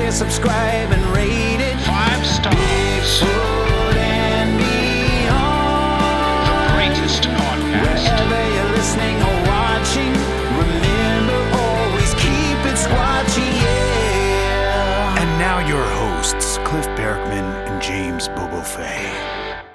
Share, subscribe, and rate it. Five stars. Bigfoot and beyond. Greatest podcast. Wherever you're listening or watching, remember always keep it squatchy, yeah. And now your hosts, Cliff Barackman and James Bobo Fay.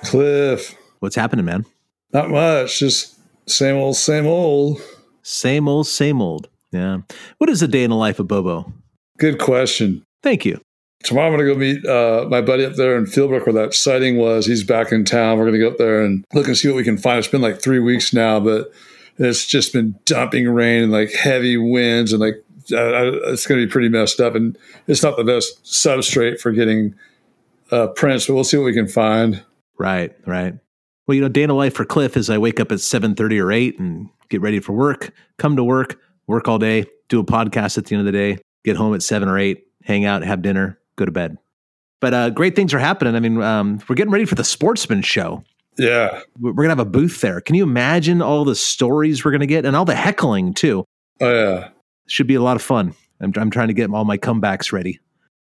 Cliff, What's happening, man? not much. Just same old, same old. Same old, same old. Yeah. What is a day in the life of Bobo? Good question. Thank you. Tomorrow I'm going to go meet uh, my buddy up there in Fieldbrook where that sighting was. He's back in town. We're going to go up there and look and see what we can find. It's been like three weeks now, but it's just been dumping rain and like heavy winds and like uh, it's going to be pretty messed up. And it's not the best substrate for getting uh, prints, but we'll see what we can find. Right, right. Well, you know, day in the life for Cliff is I wake up at 7.30 or 8 and get ready for work, come to work, work all day, do a podcast at the end of the day, get home at 7 or 8, hang out, have dinner, go to bed. But uh, great things are happening. I mean, um, we're getting ready for the Sportsman Show. Yeah. We're going to have a booth there. Can you imagine all the stories we're going to get and all the heckling, too? Oh, yeah. Should be a lot of fun. I'm, I'm trying to get all my comebacks ready.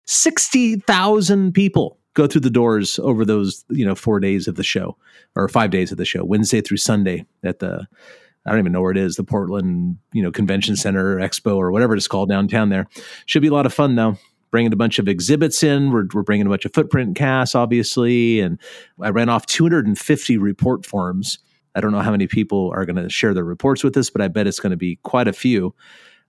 60,000 people go through the doors over those, you know, four days of the show or five days of the show, Wednesday through Sunday at the, I don't even know where it is, the Portland, you know, Convention Center or Expo or whatever it's called downtown there. Should be a lot of fun though. Bringing a bunch of exhibits in. We're, we're bringing a bunch of footprint casts, obviously. And I ran off 250 report forms. I don't know how many people are going to share their reports with us, but I bet it's going to be quite a few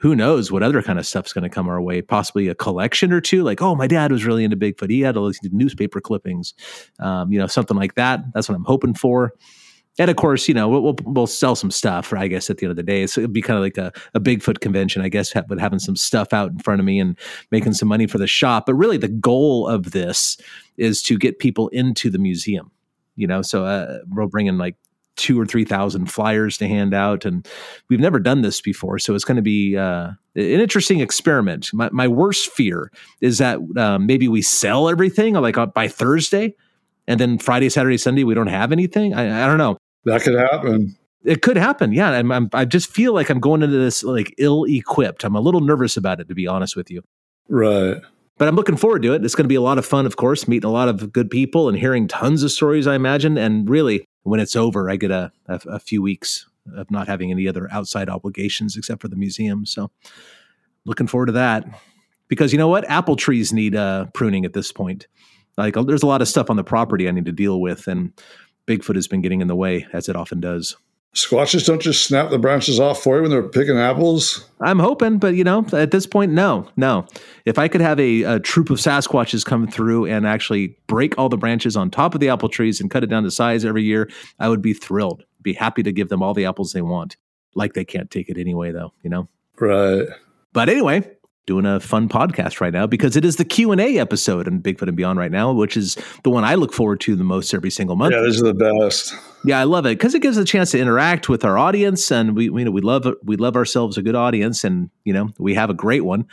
who knows what other kind of stuff's going to come our way? Possibly a collection or two. Like, oh, my dad was really into Bigfoot. He had all these newspaper clippings, um, you know, something like that. That's what I'm hoping for. And of course, you know, we'll, we'll, sell some stuff. I guess at the end of the day, so it'd be kind of like a, a Bigfoot convention, I guess, with having some stuff out in front of me and making some money for the shop. But really, the goal of this is to get people into the museum. You know, so uh, we'll bring in like two or three thousand flyers to hand out, and we've never done this before, so it's going to be uh, an interesting experiment. My, my worst fear is that um, maybe we sell everything like uh, by Thursday, and then Friday, Saturday, Sunday we don't have anything. I, I don't know. That could happen. It could happen. Yeah, I'm, I'm, I just feel like I'm going into this like ill-equipped. I'm a little nervous about it, to be honest with you. Right. But I'm looking forward to it. It's going to be a lot of fun, of course, meeting a lot of good people and hearing tons of stories, I imagine. And really, when it's over, I get a, a, a few weeks of not having any other outside obligations except for the museum. So looking forward to that. Because you know what? Apple trees need uh, pruning at this point. Like uh, there's a lot of stuff on the property I need to deal with, and Bigfoot has been getting in the way, as it often does. Squatches don't just snap the branches off for you when they're picking apples. I'm hoping, but you know, at this point, no, no. If I could have a, a troop of Sasquatches come through and actually break all the branches on top of the apple trees and cut it down to size every year, I would be thrilled. Be happy to give them all the apples they want. Like they can't take it anyway, though. You know. Right. But anyway, doing a fun podcast right now because it is the q&a episode on bigfoot and beyond right now which is the one i look forward to the most every single month. Yeah, these are the best. yeah i love it because it gives us a chance to interact with our audience and we, you know, we love we love ourselves a good audience and you know we have a great one.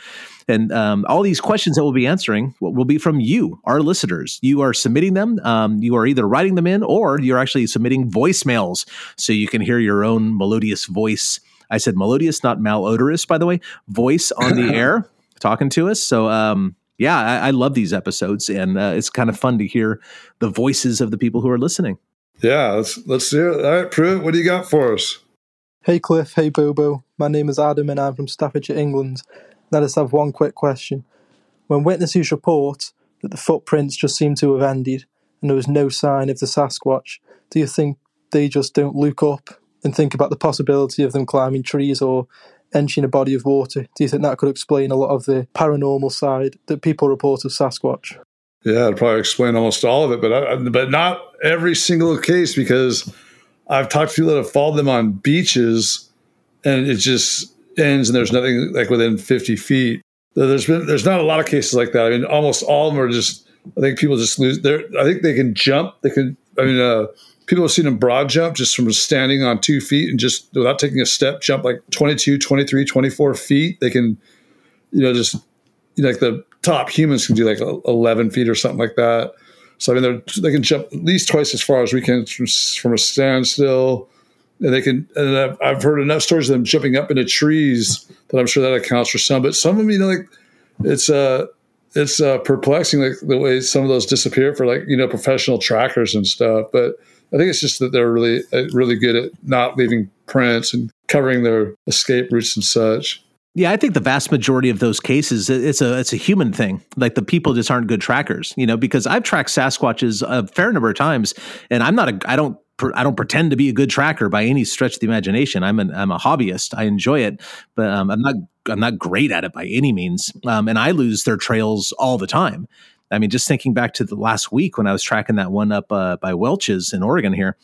And um, all these questions that we'll be answering will will be from you our listeners. You are submitting them um, you are either writing them in or you're actually submitting voicemails so you can hear your own melodious voice I said melodious, not malodorous, by the way, voice on the air talking to us. So um, yeah, I, I love these episodes, and uh, it's kind of fun to hear the voices of the people who are listening. Yeah, let's let's do it. All right, Pruitt, what do you got for us? Hey Cliff, hey Bobo. My name is Adam and I'm from Staffordshire, England. I just have one quick question. When witnesses report that the footprints just seem to have ended and there was no sign of the Sasquatch, do you think they just don't look up and think about the possibility of them climbing trees or entering a body of water? Do you think that could explain a lot of the paranormal side that people report of Sasquatch? Yeah, it'd probably explain almost all of it, but I, but not every single case because I've talked to people that have followed them on beaches, and it just ends, and there's nothing like within 50 feet. There's been there's not a lot of cases like that. I mean, almost all of them are just. I think people just lose. Their, I think they can jump. They can. I mean, uh, people have seen them broad jump just from standing on two feet and just without taking a step, jump like 22, 23, 24 feet. They can, you know, just you know, like the top humans can do like 11 feet or something like that. So I mean, they can jump at least twice as far as we can from, from a standstill. And they can, and I've, I've, heard enough stories of them jumping up into trees that I'm sure that accounts for some. But some of them, you know, like it's uh it's uh, perplexing like the way some of those disappear for like you know professional trackers and stuff. But I think it's just that they're really uh, really good at not leaving prints and covering their escape routes and such. Yeah, I think the vast majority of those cases, it's a it's a human thing. Like the people just aren't good trackers, you know. Because I've tracked Sasquatches a fair number of times, and I'm not a I don't I don't pretend to be a good tracker by any stretch of the imagination. I'm an I'm a hobbyist. I enjoy it, but um, I'm not I'm not great at it by any means. Um, and I lose their trails all the time. I mean, just thinking back to the last week when I was tracking that one up uh, by Welches in Oregon here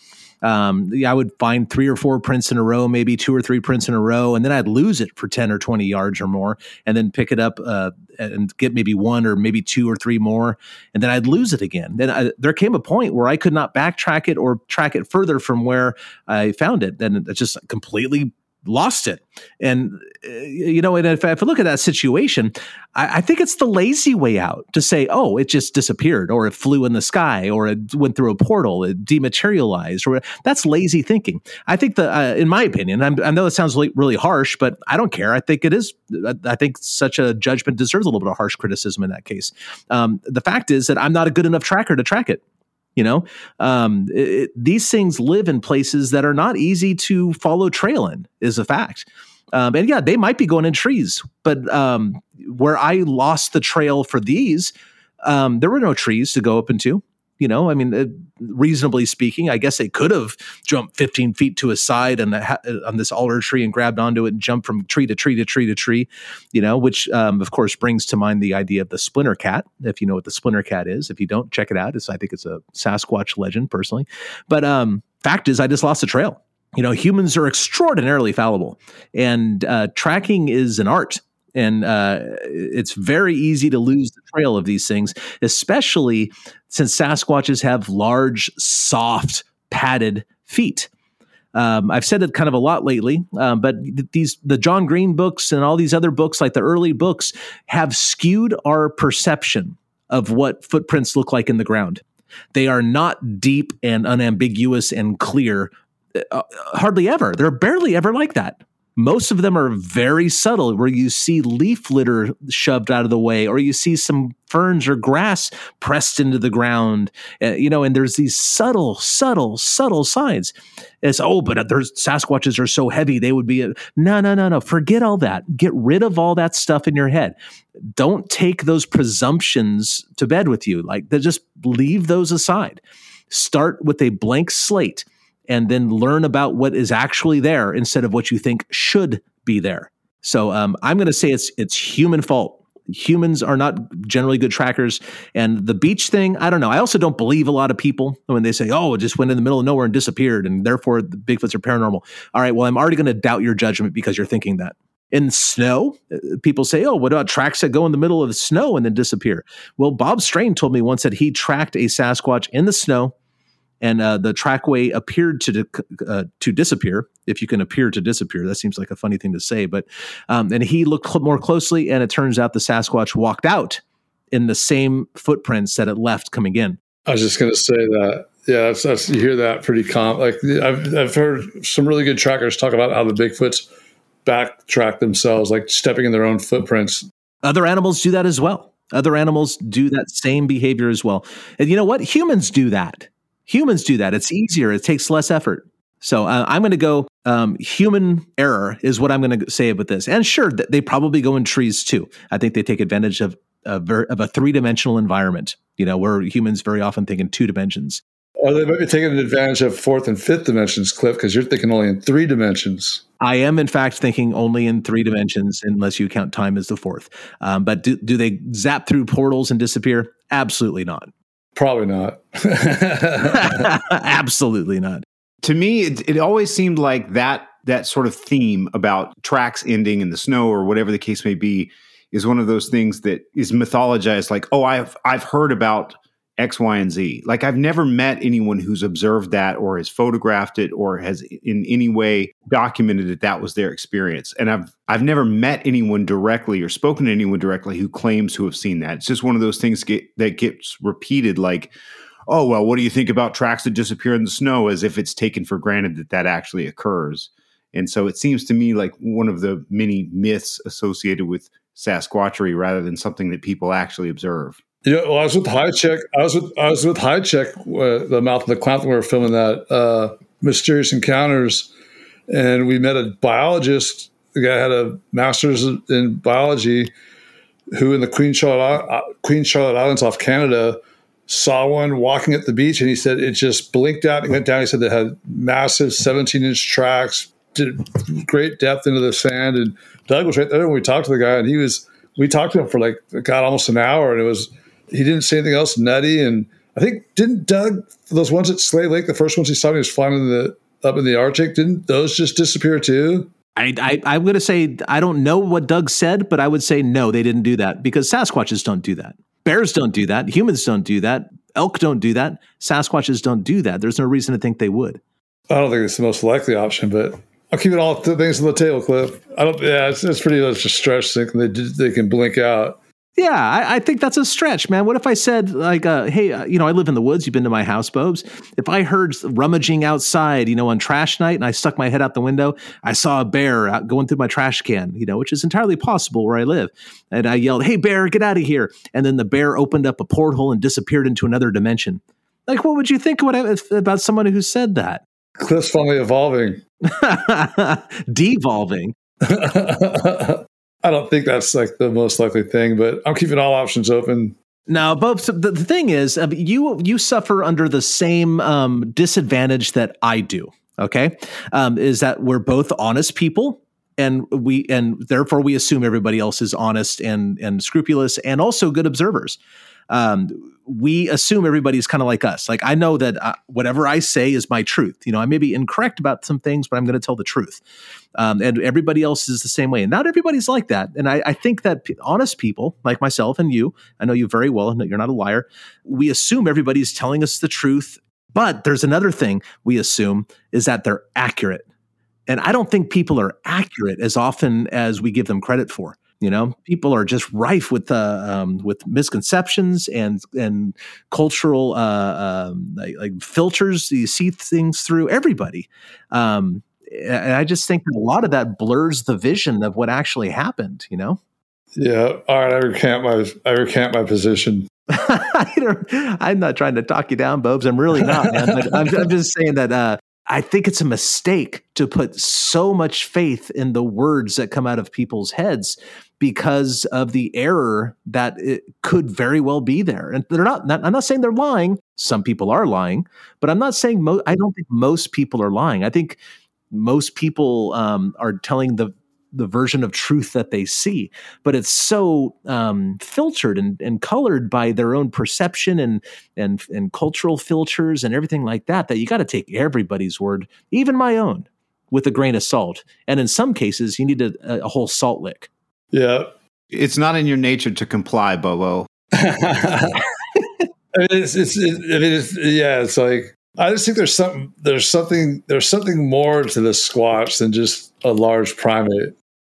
um, I would find three or four prints in a row, maybe two or three prints in a row, and then I'd lose it for 10 or 20 yards or more, and then pick it up uh, and get maybe one or maybe two or three more, and then I'd lose it again. Then I, there came a point where I could not backtrack it or track it further from where I found it. Then it just completely lost it. And, uh, you know, and if, if, I look at that situation, I, I, think it's the lazy way out to say, oh, it just disappeared or it flew in the sky or it went through a portal, it dematerialized or that's lazy thinking. I think that, uh, in my opinion, I'm, i know it sounds really, really harsh, but I don't care. I think it is, I think such a judgment deserves a little bit of harsh criticism in that case. Um, the fact is that I'm not a good enough tracker to track it you know? Um, it, these things live in places that are not easy to follow trail in is a fact. Um, and yeah they might be going in trees but um, where i lost the trail for these um, there were no trees to go up into you know, I mean, reasonably speaking, I guess they could have jumped 15 feet to a side and on this alder tree and grabbed onto it and jumped from tree to tree to tree to tree, you know, which um, of course brings to mind the idea of the splinter cat. If you know what the splinter cat is, if you don't, check it out. It's, I think it's a Sasquatch legend personally. But um, fact is, I just lost the trail. You know, humans are extraordinarily fallible, and uh, tracking is an art and uh, it's very easy to lose the trail of these things, especially since Sasquatches have large, soft, padded feet. Um, I've said it kind of a lot lately, um, but these the John Green books and all these other books, like the early books, have skewed our perception of what footprints look like in the ground. They are not deep and unambiguous and clear. Uh, hardly ever. They're barely ever like that. Most of them are very subtle, where you see leaf litter shoved out of the way, or you see some ferns or grass pressed into the ground. Uh, you know, and there's these subtle, subtle, subtle signs. It's oh, but there's Sasquatches are so heavy they would be. No, no, no, no. Forget all that. Get rid of all that stuff in your head. Don't take those presumptions to bed with you. Like, just leave those aside. Start with a blank slate and then learn about what is actually there instead of what you think should be there. So um, I'm going to say it's it's human fault. Humans are not generally good trackers, and the beach thing, I don't know. I also don't believe a lot of people when they say, "Oh, it just went in the middle of nowhere and disappeared," and therefore the Bigfoots are paranormal. All right, well, I'm already going to doubt your judgment because you're thinking that. In snow, uh, people say, "Oh, what about tracks that go in the middle of the snow and then disappear?" Well, Bob Strain told me once that he tracked a Sasquatch in the snow and uh, the trackway appeared to di- uh, to disappear. If you can appear to disappear, that seems like a funny thing to say. But um, and he looked cl- more closely, and it turns out the Sasquatch walked out in the same footprints that it left coming in. I was just going to say that. Yeah, that's, that's, you hear that pretty common. Like I've I've heard some really good trackers talk about how the Bigfoots backtrack themselves, like stepping in their own footprints. Other animals do that as well Other animals do that same behavior as well. And you know what? Humans do that. Humans do that. It's easier. It takes less effort. So uh, I'm going to go um, human error is what I'm going to say about this. And sure, they probably go in trees too. I think they take advantage of a, ver- of a three dimensional environment. You know, where humans very often think in two dimensions. Or they might be taking advantage of fourth and fifth dimensions, Cliff, because you're thinking only in three dimensions. I am, in fact, thinking only in three dimensions, unless you count time as the fourth. Um, but do, do they zap through portals and disappear? Absolutely not. Probably not. Absolutely not. to me it, it always seemed like that that sort of theme about tracks ending in the snow or whatever the case may be is one of those things that is mythologized like oh i've i've heard about x y and z. Like i've never met anyone who's observed that or has photographed it or has in any way documented that that was their experience. And i've i've never met anyone directly or spoken to anyone directly who claims to have seen that. It's just one of those things get, that gets repeated like oh well what do you think about tracks that disappear in the snow? as if it's taken for granted that that actually occurs. And so it seems to me like one of the many myths associated with sasquatchery rather than something that people actually observe Yeah, well, I was with Hajicek. I was with I was with Hajicek, uh, the mouth of the clown we were filming that uh, mysterious encounters, and we met a biologist. The guy had a master's in biology, who in the Queen Charlotte uh, Queen Charlotte Islands off Canada saw one walking at the beach, and he said it just blinked out and went down. He said they had massive 17 inch tracks, did great depth into the sand, and Doug was right there when we talked to the guy, and he was. We talked to him for like God almost an hour, and it was he didn't say anything else nutty. And I think didn't Doug those ones at Slave Lake, the first ones he saw when he was flying in the up in the Arctic, didn't those just disappear too? I, I, I'm going to say I don't know what Doug said, but I would say no, they didn't do that because Sasquatches don't do that. Bears don't do that. Humans don't do that. Elk don't do that. Sasquatches don't do that. There's no reason to think they would. I don't think it's the most likely option, but I'll keep it all th- things on the table, Cliff. I don't. Yeah, it's, it's pretty much a stretch thinking they they can blink out. Yeah, I, I think that's a stretch, man. What if I said, like, uh, hey, uh, you know, I live in the woods. You've been to my house, Bobes. If I heard rummaging outside, you know, on trash night, and I stuck my head out the window, I saw a bear out going through my trash can, you know, which is entirely possible where I live. And I yelled, hey, bear, get out of here. And then the bear opened up a porthole and disappeared into another dimension. Like, what would you think what if- about someone who said that? Cliff's finally evolving. Devolving. I don't think that's like the most likely thing, but I'm keeping all options open. Now, so the, the thing is, uh, you you suffer under the same um, disadvantage that I do. Okay, um, is that we're both honest people, and we and therefore we assume everybody else is honest and and scrupulous, and also good observers. Um, we assume everybody's kind of like us. Like I know that uh, whatever I say is my truth. You know, I may be incorrect about some things, but I'm going to tell the truth. Um, and everybody else is the same way. And not everybody's like that. And I, I think that p- honest people like myself and you, I know you very well, and that you're not a liar. We assume everybody's telling us the truth. But there's another thing we assume is that they're accurate. And I don't think people are accurate as often as we give them credit for. You know, people are just rife with uh, um, with misconceptions and and cultural uh, um, like, like filters. You see things through everybody, um, and I just think that a lot of that blurs the vision of what actually happened. You know, Yeah. All right. I recant my I recant my position. I'm not trying to talk you down, Bobes. I'm really not, I'm, I'm just saying that uh, I think it's a mistake to put so much faith in the words that come out of people's heads because of the error that it could very well be there. And they're not, not I'm not saying they're lying. Some people are lying, but I'm not saying mo- I don't think most people are lying. I think most people um, are telling the the version of truth that they see but it's so um, filtered and, and colored by their own perception and and and cultural filters and everything like that that you got to take everybody's word even my own with a grain of salt and in some cases you need a, a whole salt lick Yeah. it's not in your nature to comply bobo I mean, it's, it's, it, I mean, it's, yeah, it's like, I just think there's something, there's something, there's something more to the squatch than just a large primate.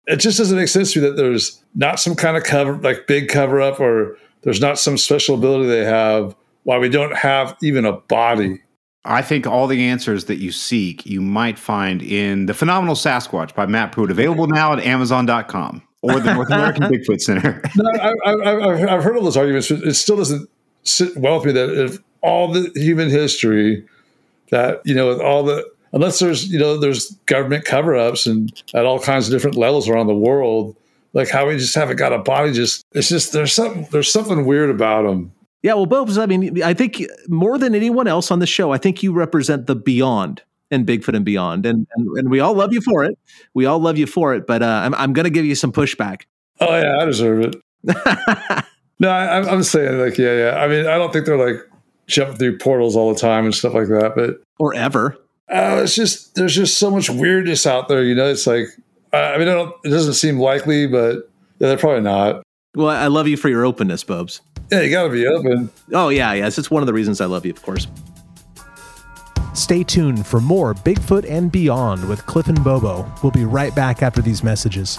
It just doesn't make sense to me that there's not some kind of cover, like big cover up, or there's not some special ability they have why we don't have even a body. I think all the answers that you seek, you might find in The Phenomenal Sasquatch by Matt Pruitt, available now at Amazon.com. or the North American Bigfoot Center. no, I, I, I've, I've heard all those arguments, but it still doesn't sit well with me that if all the human history, that you know, with all the unless there's you know there's government cover-ups and at all kinds of different levels around the world, like how we just haven't got a body. Just it's just there's something there's something weird about them. Yeah, well, Bobes, I mean, I think more than anyone else on the show, I think you represent the beyond and Bigfoot and beyond, and, and and we all love you for it. We all love you for it, but uh, I'm I'm going to give you some pushback. Oh yeah, I deserve it. no, I, I'm saying like yeah, yeah. I mean, I don't think they're like jumping through portals all the time and stuff like that, but or ever. Uh, it's just there's just so much weirdness out there. You know, it's like I mean, I don't. It doesn't seem likely, but yeah, they're probably not. Well, I love you for your openness, Bobes. Yeah, you got to be open. Oh yeah, yes, it's one of the reasons I love you, of course. Stay tuned for more Bigfoot and Beyond with Cliff and Bobo. We'll be right back after these messages.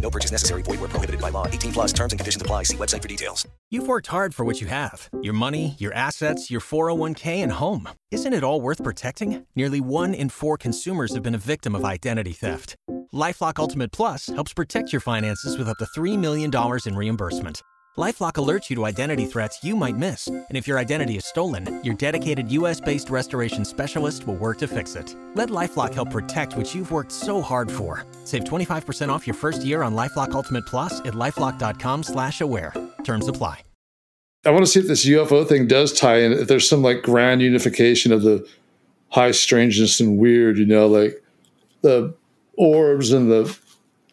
No purchase necessary. Void were prohibited by law. 18 plus terms and conditions apply. See website for details. You've worked hard for what you have your money, your assets, your 401k, and home. Isn't it all worth protecting? Nearly one in four consumers have been a victim of identity theft. Lifelock Ultimate Plus helps protect your finances with up to $3 million in reimbursement. LifeLock alerts you to identity threats you might miss, and if your identity is stolen, your dedicated U.S.-based restoration specialist will work to fix it. Let LifeLock help protect what you've worked so hard for. Save 25% off your first year on LifeLock Ultimate Plus at lifeLock.com/slash-aware. Terms apply. I want to see if this UFO thing does tie in. If there's some like grand unification of the high strangeness and weird, you know, like the orbs and the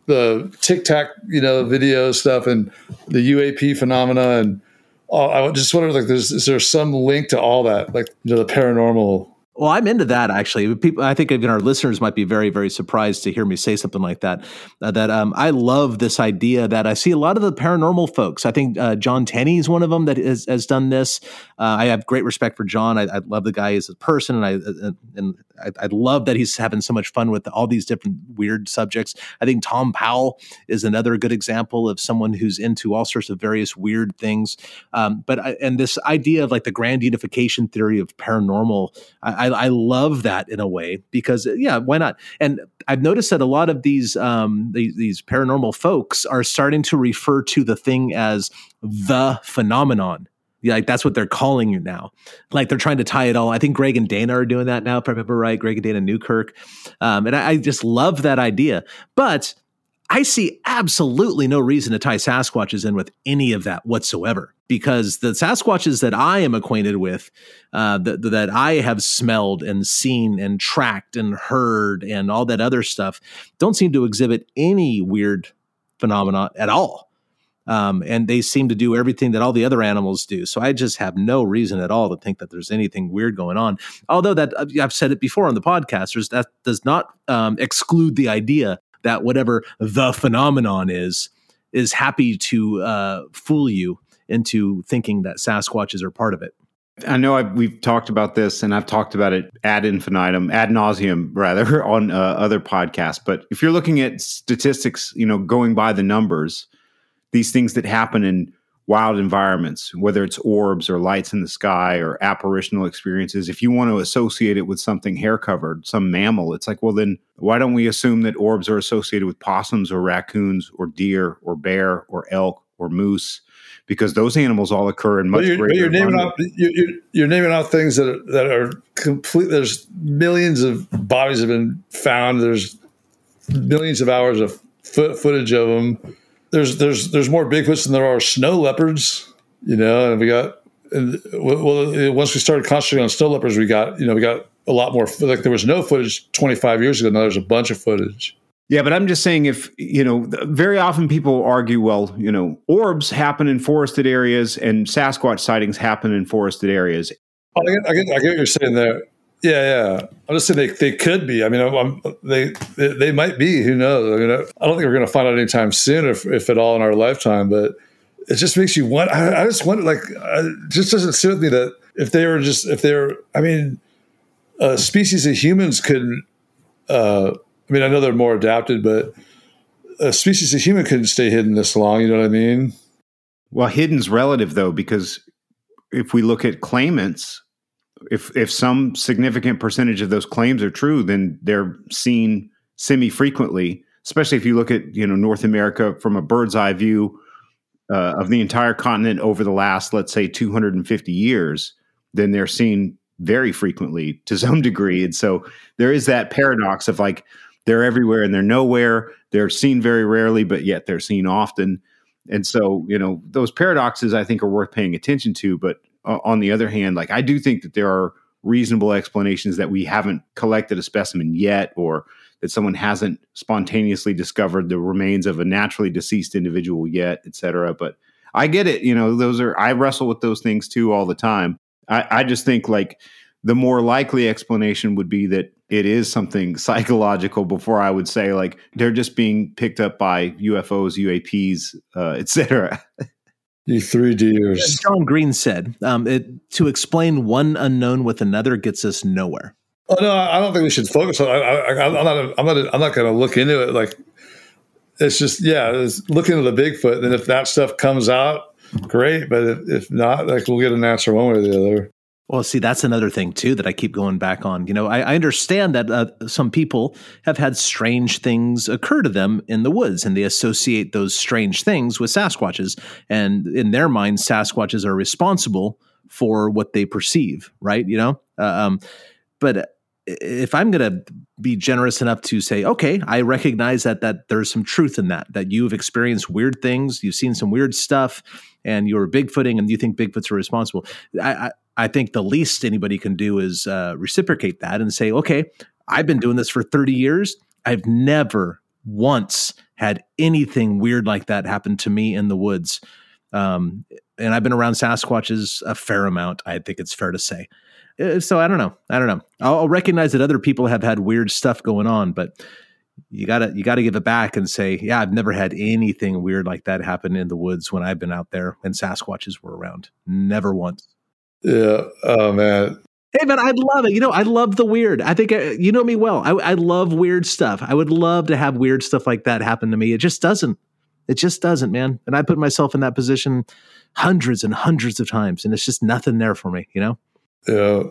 the tic tac, you know, video stuff and the UAP phenomena, and all, I just wonder, like, there's is there some link to all that, like, you know, the paranormal? Well, I'm into that actually. People, I think even our listeners might be very, very surprised to hear me say something like that. Uh, that um, I love this idea that I see a lot of the paranormal folks. I think uh, John Tenney is one of them that has, has done this. Uh, I have great respect for John. I, I, love the guy as a person, and I uh, and I, I, love that he's having so much fun with all these different weird subjects. I think Tom Powell is another good example of someone who's into all sorts of various weird things. Um, but I, and this idea of like the grand unification theory of paranormal, I, I, love that in a way because yeah, why not? And I've noticed that a lot of these um, these, these paranormal folks are starting to refer to the thing as the phenomenon like that's what they're calling you now. Like they're trying to tie it all. I think Greg and Dana are doing that now, if I remember right. Greg and Dana Newkirk. Um, and I, I just love that idea. But I see absolutely no reason to tie Sasquatches in with any of that whatsoever, because the Sasquatches that I am acquainted with, uh, that, that I have smelled and seen and tracked and heard and all that other stuff, don't seem to exhibit any weird phenomena at all. Um, and they seem to do everything that all the other animals do. So I just have no reason at all to think that there's anything weird going on. Although that uh, I've said it before on the podcasters, that does not um, exclude the idea that whatever the phenomenon is is happy to uh, fool you into thinking that Sasquatches are part of it. I know I've, we've talked about this, and I've talked about it ad infinitum, ad nauseum, rather, on uh, other podcasts. But if you're looking at statistics, you know, going by the numbers, these things that happen in wild environments, whether it's orbs or lights in the sky or apparitional experiences, if you want to associate it with something hair covered, some mammal, it's like, well, then why don't we assume that orbs are associated with possums or raccoons or deer or bear or elk or moose? Because those animals all occur in much but you're, greater. But you're naming off you're, you're, naming off things that are, that are complete. There's millions of bodies have been found. There's millions of hours of foot, footage of them. There's there's there's more Bigfoots than there are snow leopards. You know, and we got and well once we started concentrating on snow leopards, we got you know we got a lot more. Like there was no footage 25 years ago. Now there's a bunch of footage. Yeah, but I'm just saying if, you know, very often people argue, well, you know, orbs happen in forested areas and Sasquatch sightings happen in forested areas. I, get, I, get, I get what you're saying there. Yeah, yeah. I'm just saying they, they could be. I mean, I'm, they, they they might be. Who knows? I mean, I don't think we're going to find out anytime soon, if, if at all, in our lifetime. But it just makes you want. I, I just wonder, like, it just doesn't sit with me that if they were just if they're. I mean, a species of humans could. Uh, I mean, I know they're more adapted, but a species of human couldn't stay hidden this long. You know what I mean? Well, hidden's relative though, because if we look at claimants, if if some significant percentage of those claims are true, then they're seen semi frequently. Especially if you look at you know North America from a bird's eye view uh, of the entire continent over the last, let's say, 250 years, then they're seen very frequently to some degree. And so there is that paradox of like they're everywhere and they're nowhere. They're seen very rarely, but yet they're seen often. And so, you know, those paradoxes I think are worth paying attention to. But uh, on the other hand, like I do think that there are reasonable explanations that we haven't collected a specimen yet or that someone hasn't spontaneously discovered the remains of a naturally deceased individual yet, et cetera. But I get it. You know, those are, I wrestle with those things too all the time. I, I just think like the more likely explanation would be that it is something psychological before I would say like they're just being picked up by UFOs, UAPs, uh, etc. You three Ders. John Green said, um, it, "To explain one unknown with another gets us nowhere." Oh no, I don't think we should focus on. I, am not. I'm not. I'm not going to look into it. Like it's just yeah, it's look into the Bigfoot. And if that stuff comes out, great. But if, if not, like we'll get an answer one way or the other. Well, see, that's another thing too that I keep going back on. You know, I, I understand that uh, some people have had strange things occur to them in the woods, and they associate those strange things with Sasquatches, and in their minds, Sasquatches are responsible for what they perceive. Right? You know, uh, um, but if I'm going to be generous enough to say, okay, I recognize that that there's some truth in that, that you've experienced weird things, you've seen some weird stuff, and you're bigfooting, and you think Bigfoots are responsible. I, I, I think the least anybody can do is uh, reciprocate that and say, okay, I've been doing this for 30 years. I've never once had anything weird like that happen to me in the woods. Um, and I've been around Sasquatches a fair amount. I think it's fair to say. Uh, so I don't know. I don't know. I'll, I'll recognize that other people have had weird stuff going on, but you gotta you gotta give it back and say, yeah, I've never had anything weird like that happen in the woods when I've been out there and Sasquatches were around. Never once. Yeah. Oh man. Hey man, I'd love it. You know, I love the weird. I think uh, you know me well. I, I love weird stuff. I would love to have weird stuff like that happen to me. It just doesn't. It just doesn't, man. And I put myself in that position hundreds and hundreds of times, and it's just nothing there for me. You know. Yeah.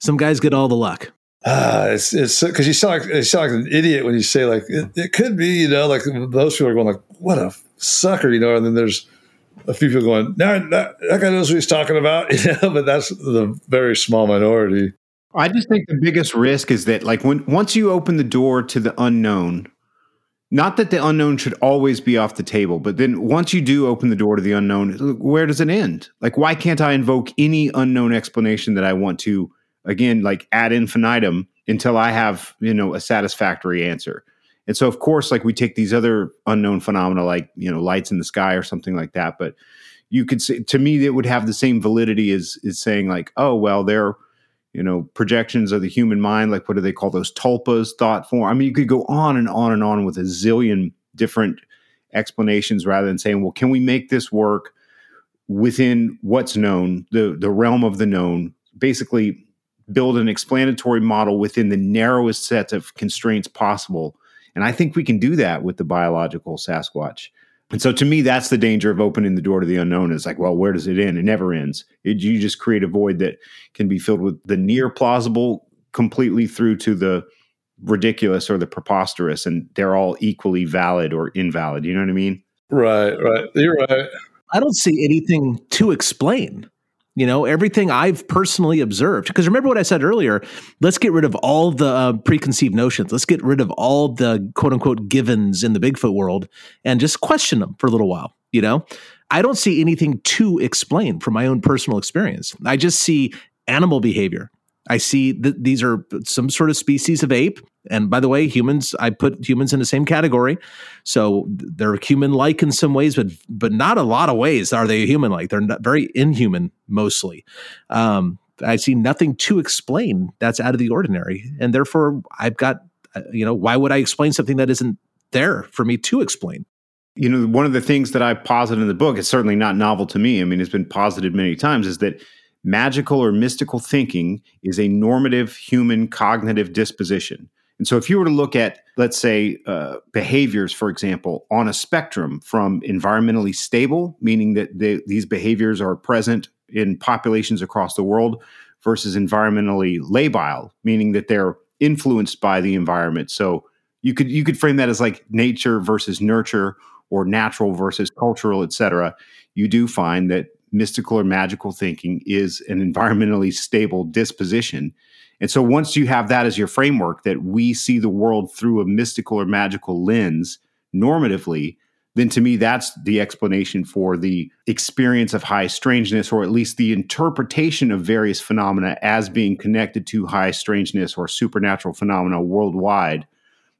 Some guys get all the luck. Ah, it's it's because you sound like you sound like an idiot when you say like it, it could be, you know, like those people are going like, what a sucker, you know, and then there's a few people going, no, that, that guy knows what he's talking about, but that's the very small minority. I just think the biggest risk is that like when once you open the door to the unknown, not that the unknown should always be off the table, but then once you do open the door to the unknown, where does it end? Like, why can't I invoke any unknown explanation that I want to, again, like ad infinitum until I have, you know, a satisfactory answer? And so, of course, like we take these other unknown phenomena, like, you know, lights in the sky or something like that. But you could say, to me, it would have the same validity as, as saying, like, oh, well, they're, you know, projections of the human mind, like what do they call those tulpas, thought form. I mean, you could go on and on and on with a zillion different explanations rather than saying, well, can we make this work within what's known, the the realm of the known, basically build an explanatory model within the narrowest set of constraints possible. And I think we can do that with the biological Sasquatch. And so to me, that's the danger of opening the door to the unknown. Is like, well, where does it end? It never ends. It, you just create a void that can be filled with the near plausible completely through to the ridiculous or the preposterous. And they're all equally valid or invalid. You know what I mean? Right, right. You're right. I don't see anything to explain. You know, everything I've personally observed. Because remember what I said earlier let's get rid of all the uh, preconceived notions. Let's get rid of all the quote unquote givens in the Bigfoot world and just question them for a little while. You know, I don't see anything to explain from my own personal experience. I just see animal behavior. I see that these are some sort of species of ape. And by the way, humans, I put humans in the same category. So they're human like in some ways, but but not a lot of ways are they human like. They're very inhuman mostly. Um, I see nothing to explain that's out of the ordinary. And therefore, I've got, uh, you know, why would I explain something that isn't there for me to explain? You know, one of the things that I posit in the book, it's certainly not novel to me. I mean, it's been posited many times, is that magical or mystical thinking is a normative human cognitive disposition. And so, if you were to look at, let's say, uh, behaviors, for example, on a spectrum from environmentally stable, meaning that they, these behaviors are present in populations across the world, versus environmentally labile, meaning that they're influenced by the environment. So, you could you could frame that as like nature versus nurture, or natural versus cultural, et cetera. You do find that mystical or magical thinking is an environmentally stable disposition. And so once you have that as your framework, that we see the world through a mystical or magical lens normatively, then to me, that's the explanation for the experience of high strangeness, or at least the interpretation of various phenomena as being connected to high strangeness or supernatural phenomena worldwide,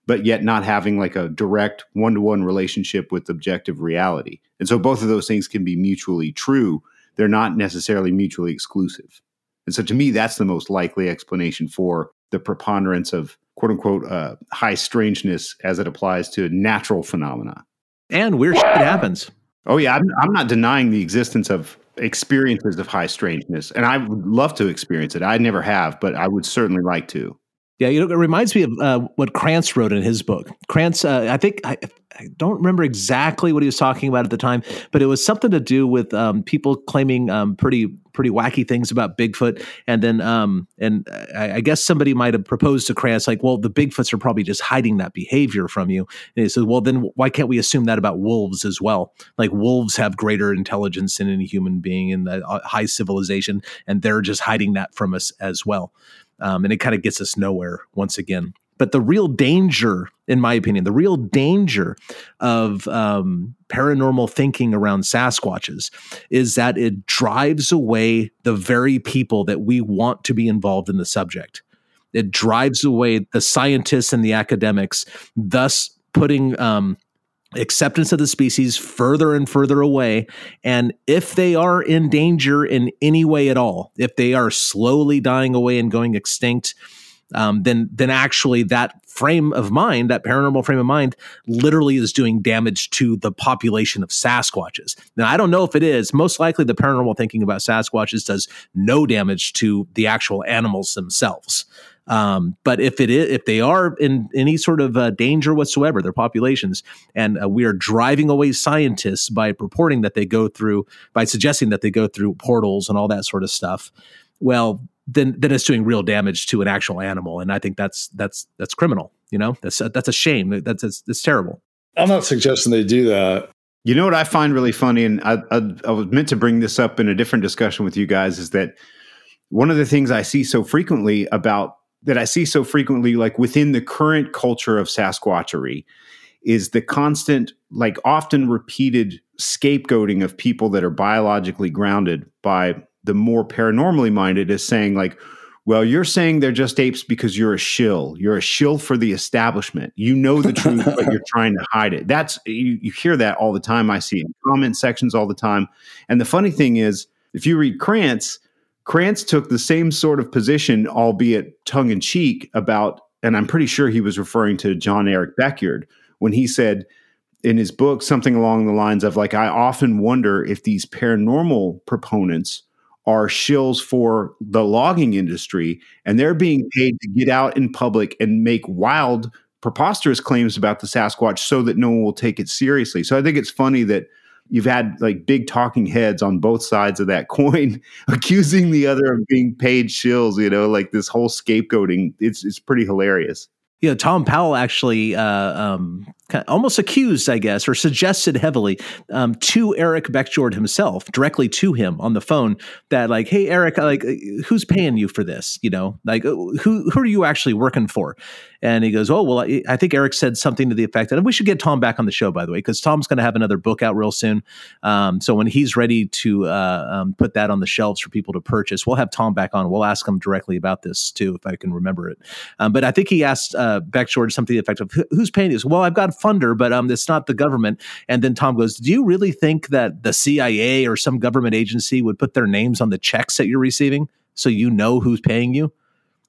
but yet not having like a direct one to one relationship with objective reality. And so both of those things can be mutually true. They're not necessarily mutually exclusive. And so to me, that's the most likely explanation for the preponderance of quote unquote uh, high strangeness as it applies to natural phenomena. And weird shit happens. Oh, yeah. I'm, I'm not denying the existence of experiences of high strangeness. And I would love to experience it. I never have, but I would certainly like to. Yeah, you know, it reminds me of uh, what Krantz wrote in his book. Krantz, uh, I think, I, I, don't remember exactly what he was talking about at the time, but it was something to do with um, people claiming um, pretty pretty wacky things about Bigfoot, and then um, and I, I, guess somebody might have proposed to Krantz like, well, the Bigfoots are probably just hiding that behavior from you. And he said, well, then why can't we assume that about wolves as well? Like wolves have greater intelligence than any human being in the uh, high civilization, and they're just hiding that from us as well um, and it kind of gets us nowhere once again. But the real danger, in my opinion, the real danger of um, paranormal thinking around Sasquatches is that it drives away the very people that we want to be involved in the subject. It drives away the scientists and the academics, thus putting um, acceptance of the species further and further away. And if they are in danger in any way at all, if they are slowly dying away and going extinct, um, then then actually that frame of mind, that paranormal frame of mind, literally is doing damage to the population of Sasquatches. Now, I don't know if it is. Most likely, the paranormal thinking about Sasquatches does no damage to the actual animals themselves. Um, but if it is, if they are in any sort of uh, danger whatsoever, their populations, and uh, we are driving away scientists by purporting that they go through, by suggesting that they go through portals and all that sort of stuff, well, then then it's doing real damage to an actual animal, and I think that's that's that's criminal. You know, that's that's a shame. That's that's, that's terrible. I'm not suggesting they do that. You know what I find really funny, and I, I, I was meant to bring this up in a different discussion with you guys, is that one of the things I see so frequently about that I see so frequently, like within the current culture of Sasquatchery, is the constant, like often repeated scapegoating of people that are biologically grounded by the more paranormally minded as saying, like, well, you're saying they're just apes because you're a shill. You're a shill for the establishment. You know the truth, but you're trying to hide it. That's you, you hear that all the time. I see in comment sections all the time. And the funny thing is, if you read Krantz, Krantz took the same sort of position, albeit tongue in cheek, about, and I'm pretty sure he was referring to Jon-Erik Beckjord when he said in his book something along the lines of, like, I often wonder if these paranormal proponents are shills for the logging industry and they're being paid to get out in public and make wild, preposterous claims about the Sasquatch so that no one will take it seriously. So I think it's funny that you've had like big talking heads on both sides of that coin accusing the other of being paid shills you know like this whole scapegoating it's it's pretty hilarious. Know, Tom Powell actually uh, um, almost accused, I guess, or suggested heavily um, to Erik Beckjord himself, directly to him on the phone, that like, hey, Eric, like, who's paying you for this? You know, like, who who are you actually working for? And he goes, oh, well, I, I think Eric said something to the effect that we should get Tom back on the show, by the way, because Tom's going to have another book out real soon. Um, so when he's ready to uh, um, put that on the shelves for people to purchase, we'll have Tom back on. We'll ask him directly about this too, if I can remember it. Um, but I think he asked uh, Beckjord something to the effect of, who's paying you? Well, I've got funder, but um, it's not the government. And then Tom goes, do you really think that the CIA or some government agency would put their names on the checks that you're receiving so you know who's paying you?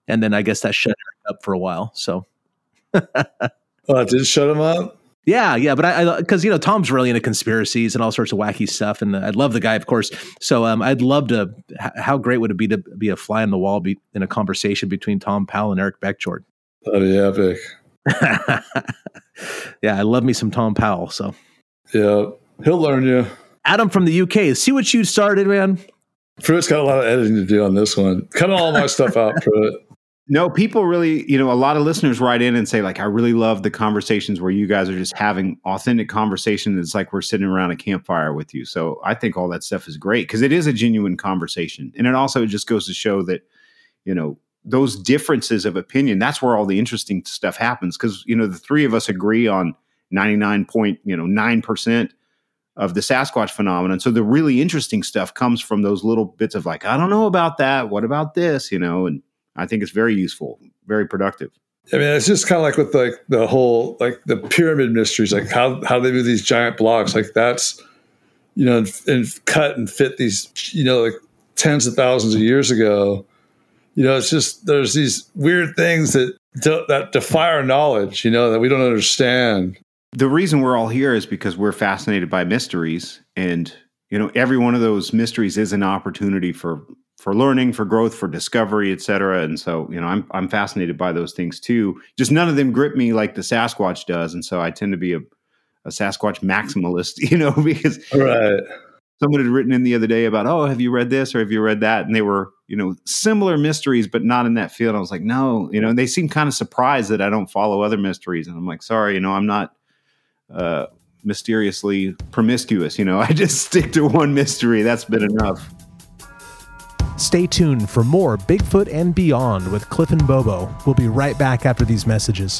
And then I guess that shut her up for a while. So oh, did shut him up? Yeah, yeah, but I because you know Tom's really into conspiracies and all sorts of wacky stuff, and I love the guy, of course. So um, I'd love to. How great would it be to be a fly on the wall be, in a conversation between Tom Powell and Erik Beckjord? That'd be epic. yeah, I love me some Tom Powell. So yeah, he'll learn you. Adam from the UK, see what you started, man. Pruitt's got a lot of editing to do on this one. Cut all my stuff out, Pruitt. No, people really, you know, a lot of listeners write in and say, like, I really love the conversations where you guys are just having authentic conversation. It's like we're sitting around a campfire with you. So I think all that stuff is great because it is a genuine conversation. And it also just goes to show that, you know, those differences of opinion, that's where all the interesting stuff happens. Cause, you know, the three of us agree on 99 point, you know, 9% of the Sasquatch phenomenon. So the really interesting stuff comes from those little bits of like, I don't know about that. What about this? You know, and I think it's very useful, very productive. I mean, it's just kind of like with like the whole like the pyramid mysteries, like how how they do these giant blocks, like that's you know, and, and cut and fit these, you know, like tens of thousands of years ago. You know, it's just there's these weird things that that defy our knowledge, you know, that we don't understand. The reason we're all here is because we're fascinated by mysteries, and you know, every one of those mysteries is an opportunity for for learning, for growth, for discovery, et cetera. And so, you know, I'm I'm fascinated by those things too. Just none of them grip me like the Sasquatch does, and so I tend to be a, a Sasquatch maximalist, you know, because right. Someone had written in the other day about, oh, have you read this or have you read that? And they were, you know, similar mysteries, but not in that field. I was like, no, you know, they seem kind of surprised that I don't follow other mysteries. And I'm like, sorry, you know, I'm not uh, mysteriously promiscuous. You know, I just stick to one mystery. That's been enough. Stay tuned for more Bigfoot and Beyond with Cliff and Bobo. We'll be right back after these messages.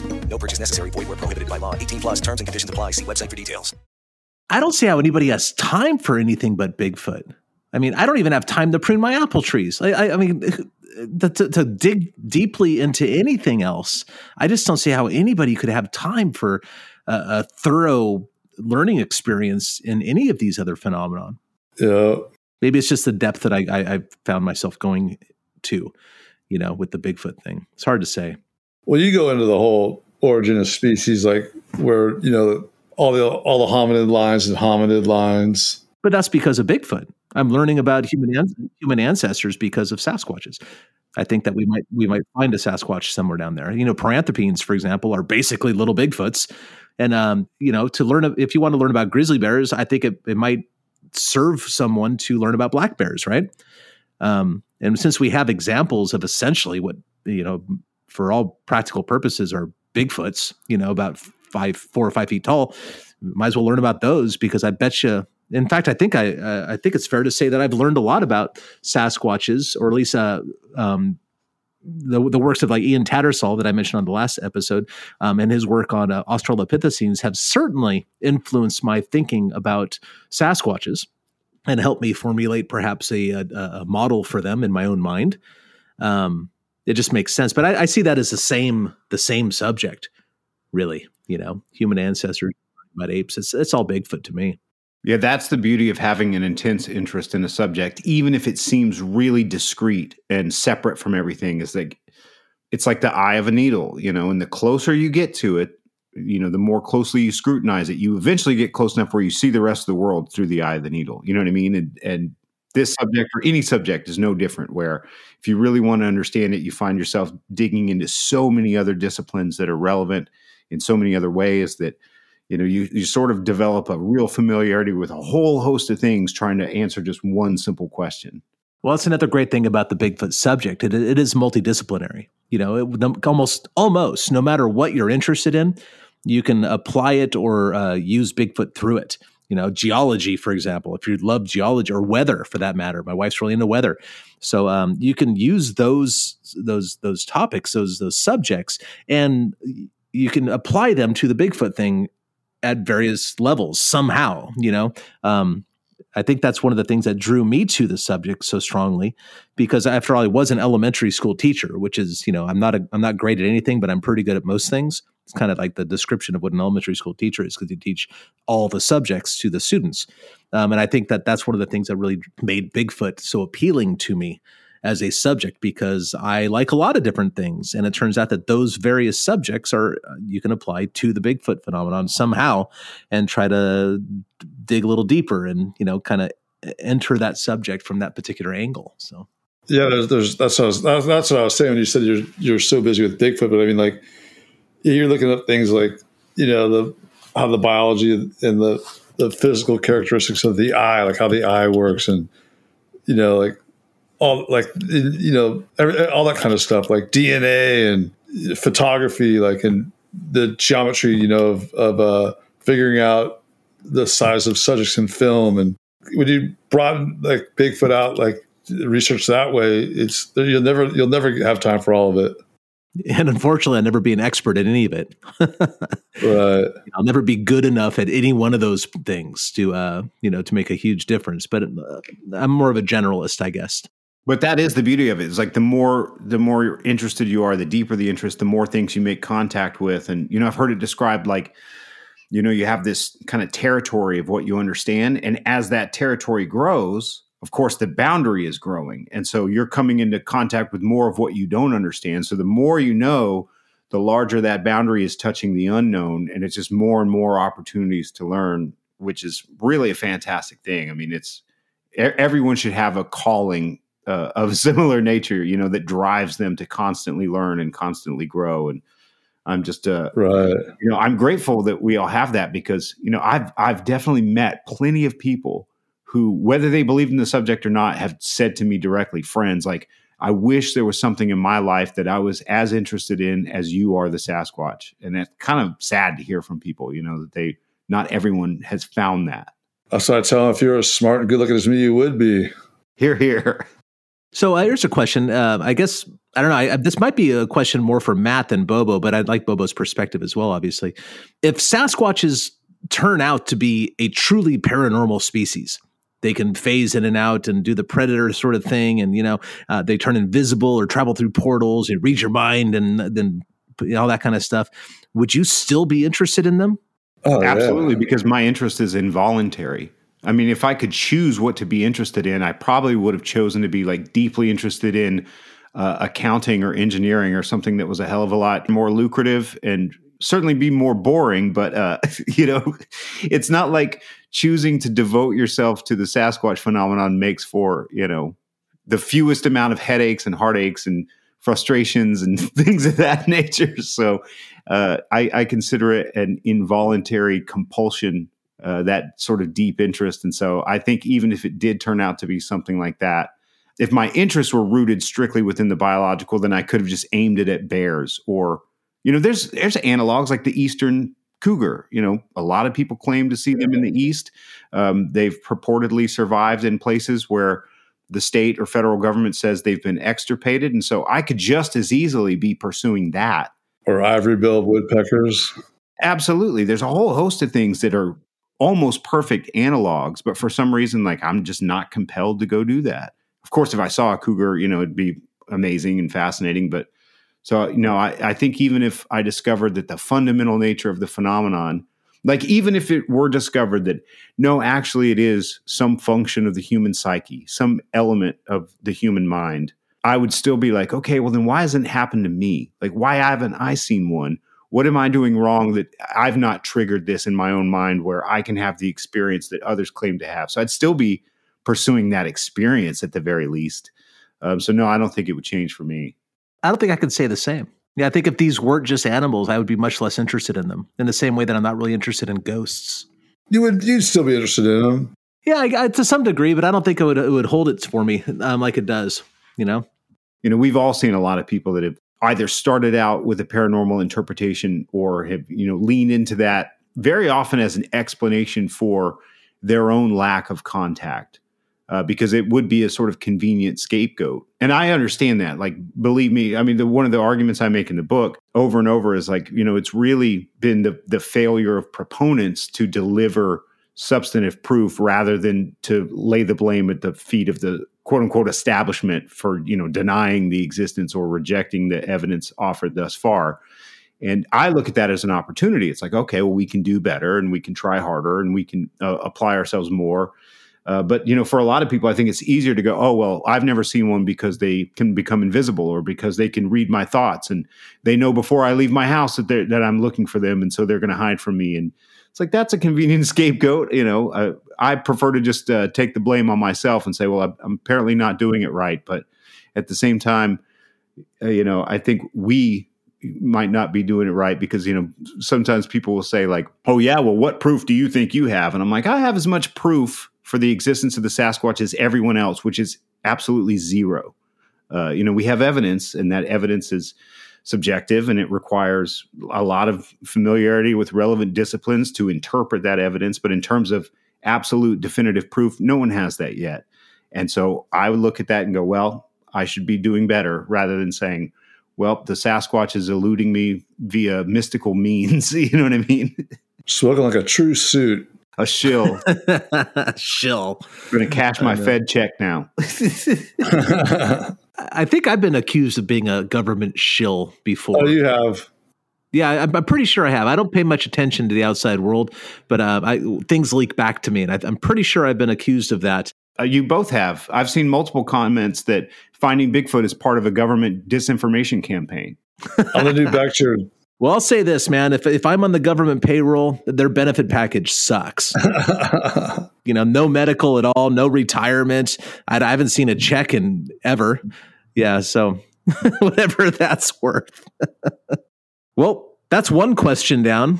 No purchase necessary. Void where prohibited by law. 18 plus terms and conditions apply. See website for details. I don't see how anybody has time for anything but Bigfoot. I mean, I don't even have time to prune my apple trees. I, I, I mean, to, to, dig deeply into anything else. I just don't see how anybody could have time for a, a thorough learning experience in any of these other phenomenon. Yeah. Maybe it's just the depth that I, I, I found myself going to, you know, with the Bigfoot thing. It's hard to say. Well, you go into the whole origin of species, like where you know all the all the hominid lines and hominid lines. But that's because of Bigfoot. I'm learning about human an- human ancestors because of Sasquatches. I think that we might we might find a Sasquatch somewhere down there. You know, paranthropines, for example, are basically little Bigfoots. And um, you know, to learn if you want to learn about grizzly bears, I think it, it might serve someone to learn about black bears, right? Um, and since we have examples of essentially what you know, for all practical purposes, are Bigfoots, you know, about five, four or five feet tall, might as well learn about those because I bet you in fact, I think I uh, I think it's fair to say that I've learned a lot about Sasquatches, or at least uh, um, the the works of like Ian Tattersall that I mentioned on the last episode, um, and his work on uh, Australopithecines have certainly influenced my thinking about Sasquatches and helped me formulate perhaps a, a, a model for them in my own mind. Um, it just makes sense, but I, I see that as the same the same subject, really. You know, human ancestors, about apes. It's it's all Bigfoot to me. Yeah, that's the beauty of having an intense interest in a subject, even if it seems really discrete and separate from everything. Is like it's like the eye of a needle, you know, and the closer you get to it, you know, the more closely you scrutinize it, you eventually get close enough where you see the rest of the world through the eye of the needle. You know what I mean? And, and this subject or any subject is no different where if you really want to understand it you find yourself digging into so many other disciplines that are relevant in so many other ways that you know you, you sort of develop a real familiarity with a whole host of things trying to answer just one simple question. Well that's another great thing about the bigfoot subject. It, it is multidisciplinary you know it, almost almost no matter what you're interested in you can apply it or uh, use bigfoot through it you know, geology, for example, if you love geology or weather for that matter. My wife's really into weather. So um, you can use those those those topics, those those subjects, and you can apply them to the Bigfoot thing at various levels somehow. You know, um, I think that's one of the things that drew me to the subject so strongly, because after all, I was an elementary school teacher, which is you know I'm not a, I'm not great at anything, but I'm pretty good at most things. It's kind of like the description of what an elementary school teacher is because you teach all the subjects to the students. Um, and I think that that's one of the things that really made Bigfoot so appealing to me as a subject because I like a lot of different things. And it turns out that those various subjects are uh, you can apply to the Bigfoot phenomenon somehow and try to dig a little deeper and, you know, kind of enter that subject from that particular angle. So. Yeah, there's, there's that's what I was, that's what I was saying when you said you're you're so busy with Bigfoot, but I mean like you're looking at things like you know the how the biology and the the physical characteristics of the eye, like how the eye works, and you know like all like you know every, all that kind of stuff, like DNA and photography, like and the geometry, you know, of, of uh, figuring out the size of subjects in film, and when you broaden like Bigfoot out, like research that way, it's you'll never you'll never have time for all of it and unfortunately, I'll never be an expert at any of it. right. I'll never be good enough at any one of those things to, uh, you know, to make a huge difference. But uh, I'm more of a generalist, I guess. But that is the beauty of it. It's like the more the more interested you are, the deeper the interest, the more things you make contact with. And you know, I've heard it described like, you know, you have this kind of territory of what you understand, and as that territory grows, of course, the boundary is growing. And so you're coming into contact with more of what you don't understand. So the more you know, the larger that boundary is touching the unknown. And it's just more and more opportunities to learn, which is really a fantastic thing. I mean, it's everyone should have a calling uh, of similar nature, you know, that drives them to constantly learn and constantly grow. And I'm just, uh, right. you know, I'm grateful that we all have that because, you know, I've, I've definitely met plenty of people who, whether they believe in the subject or not, have said to me directly, friends, like, I wish there was something in my life that I was as interested in as you are the Sasquatch. And that's kind of sad to hear from people, you know, that they, not everyone has found that. So I tell them if you're as smart and good looking as me, you would be. Here, here. So uh, here's a question. Uh, I guess I don't know. I, this might be a question more for Matt than Bobo, but I'd like Bobo's perspective as well. Obviously, if Sasquatches turn out to be a truly paranormal species, they can phase in and out and do the predator sort of thing. And you know uh, they turn invisible or travel through portals. And read your mind and then all that kind of stuff. Would you still be interested in them? Oh, absolutely yeah. because my interest is involuntary. I mean if i could choose what to be interested in i probably would have chosen to be like deeply interested in uh, accounting or engineering or something that was a hell of a lot more lucrative and certainly be more boring, but uh, you know, it's not like choosing to devote yourself to the Sasquatch phenomenon makes for you know the fewest amount of headaches and heartaches and frustrations and things of that nature. So uh, I, I, consider it an involuntary compulsion, uh, that sort of deep interest. And so I think even if it did turn out to be something like that, if my interests were rooted strictly within the biological, then I could have just aimed it at bears or you know, there's there's analogs like the eastern cougar. You know, a lot of people claim to see them in the east. Um, they've purportedly survived in places where the state or federal government says they've been extirpated, and so I could just as easily be pursuing that. Or ivory-billed woodpeckers. Absolutely, there's a whole host of things that are almost perfect analogs, but for some reason, like I'm just not compelled to go do that. Of course, if I saw a cougar, you know, it'd be amazing and fascinating, but so, you know, I, I think even if I discovered that the fundamental nature of the phenomenon, like even if it were discovered that no, actually it is some function of the human psyche, some element of the human mind, I would still be like, okay, well, then why hasn't it happened to me? Like, why haven't I seen one? What am I doing wrong that I've not triggered this in my own mind where I can have the experience that others claim to have? So I'd still be pursuing that experience at the very least. Um, so no, I don't think it would change for me. I don't think I could say the same. Yeah, I think if these weren't just animals, I would be much less interested in them. In the same way that I'm not really interested in ghosts. You would you'd still be interested in them. Yeah, I, I, to some degree, but I don't think it would it would hold it for me um, like it does. You know, you know, we've all seen a lot of people that have either started out with a paranormal interpretation or have you know leaned into that very often as an explanation for their own lack of contact uh, because it would be a sort of convenient scapegoat. And I understand that. Like, believe me, I mean, the, one of the arguments I make in the book over and over is like, you know, it's really been the, the failure of proponents to deliver substantive proof rather than to lay the blame at the feet of the quote unquote establishment for, you know, denying the existence or rejecting the evidence offered thus far. And I look at that as an opportunity. It's like, okay, well, we can do better and we can try harder and we can uh, apply ourselves more uh, but you know, for a lot of people, I think it's easier to go, "Oh well, I've never seen one because they can become invisible, or because they can read my thoughts, and they know before I leave my house that that I'm looking for them, and so they're going to hide from me." And it's like that's a convenient scapegoat. You know, uh, I prefer to just uh, take the blame on myself and say, "Well, I'm apparently not doing it right." But at the same time, uh, you know, I think we might not be doing it right because you know sometimes people will say like, "Oh yeah, well, what proof do you think you have?" And I'm like, I have as much proof for the existence of the Sasquatch as everyone else, which is absolutely zero. Uh, you know, we have evidence, and that evidence is subjective and it requires a lot of familiarity with relevant disciplines to interpret that evidence. But in terms of absolute definitive proof, no one has that yet. And so I would look at that and go, well, I should be doing better rather than saying, well, the Sasquatch is eluding me via mystical means. you know what I mean? Spoken like a true suit a shill. shill. I'm going to cash my Fed check now. I think I've been accused of being a government shill before. Oh, you have. Yeah, I'm, I'm pretty sure I have. I don't pay much attention to the outside world, but uh, I, things leak back to me, and I, am pretty sure I've been accused of that. Uh, you both have. I've seen multiple comments that finding Bigfoot is part of a government disinformation campaign. I'm gonna do back to your well, I'll say this, man. If if I'm on the government payroll, their benefit package sucks. you know, no medical at all, no retirement. I, I haven't seen a check in ever. Yeah, so whatever that's worth. well, that's one question down.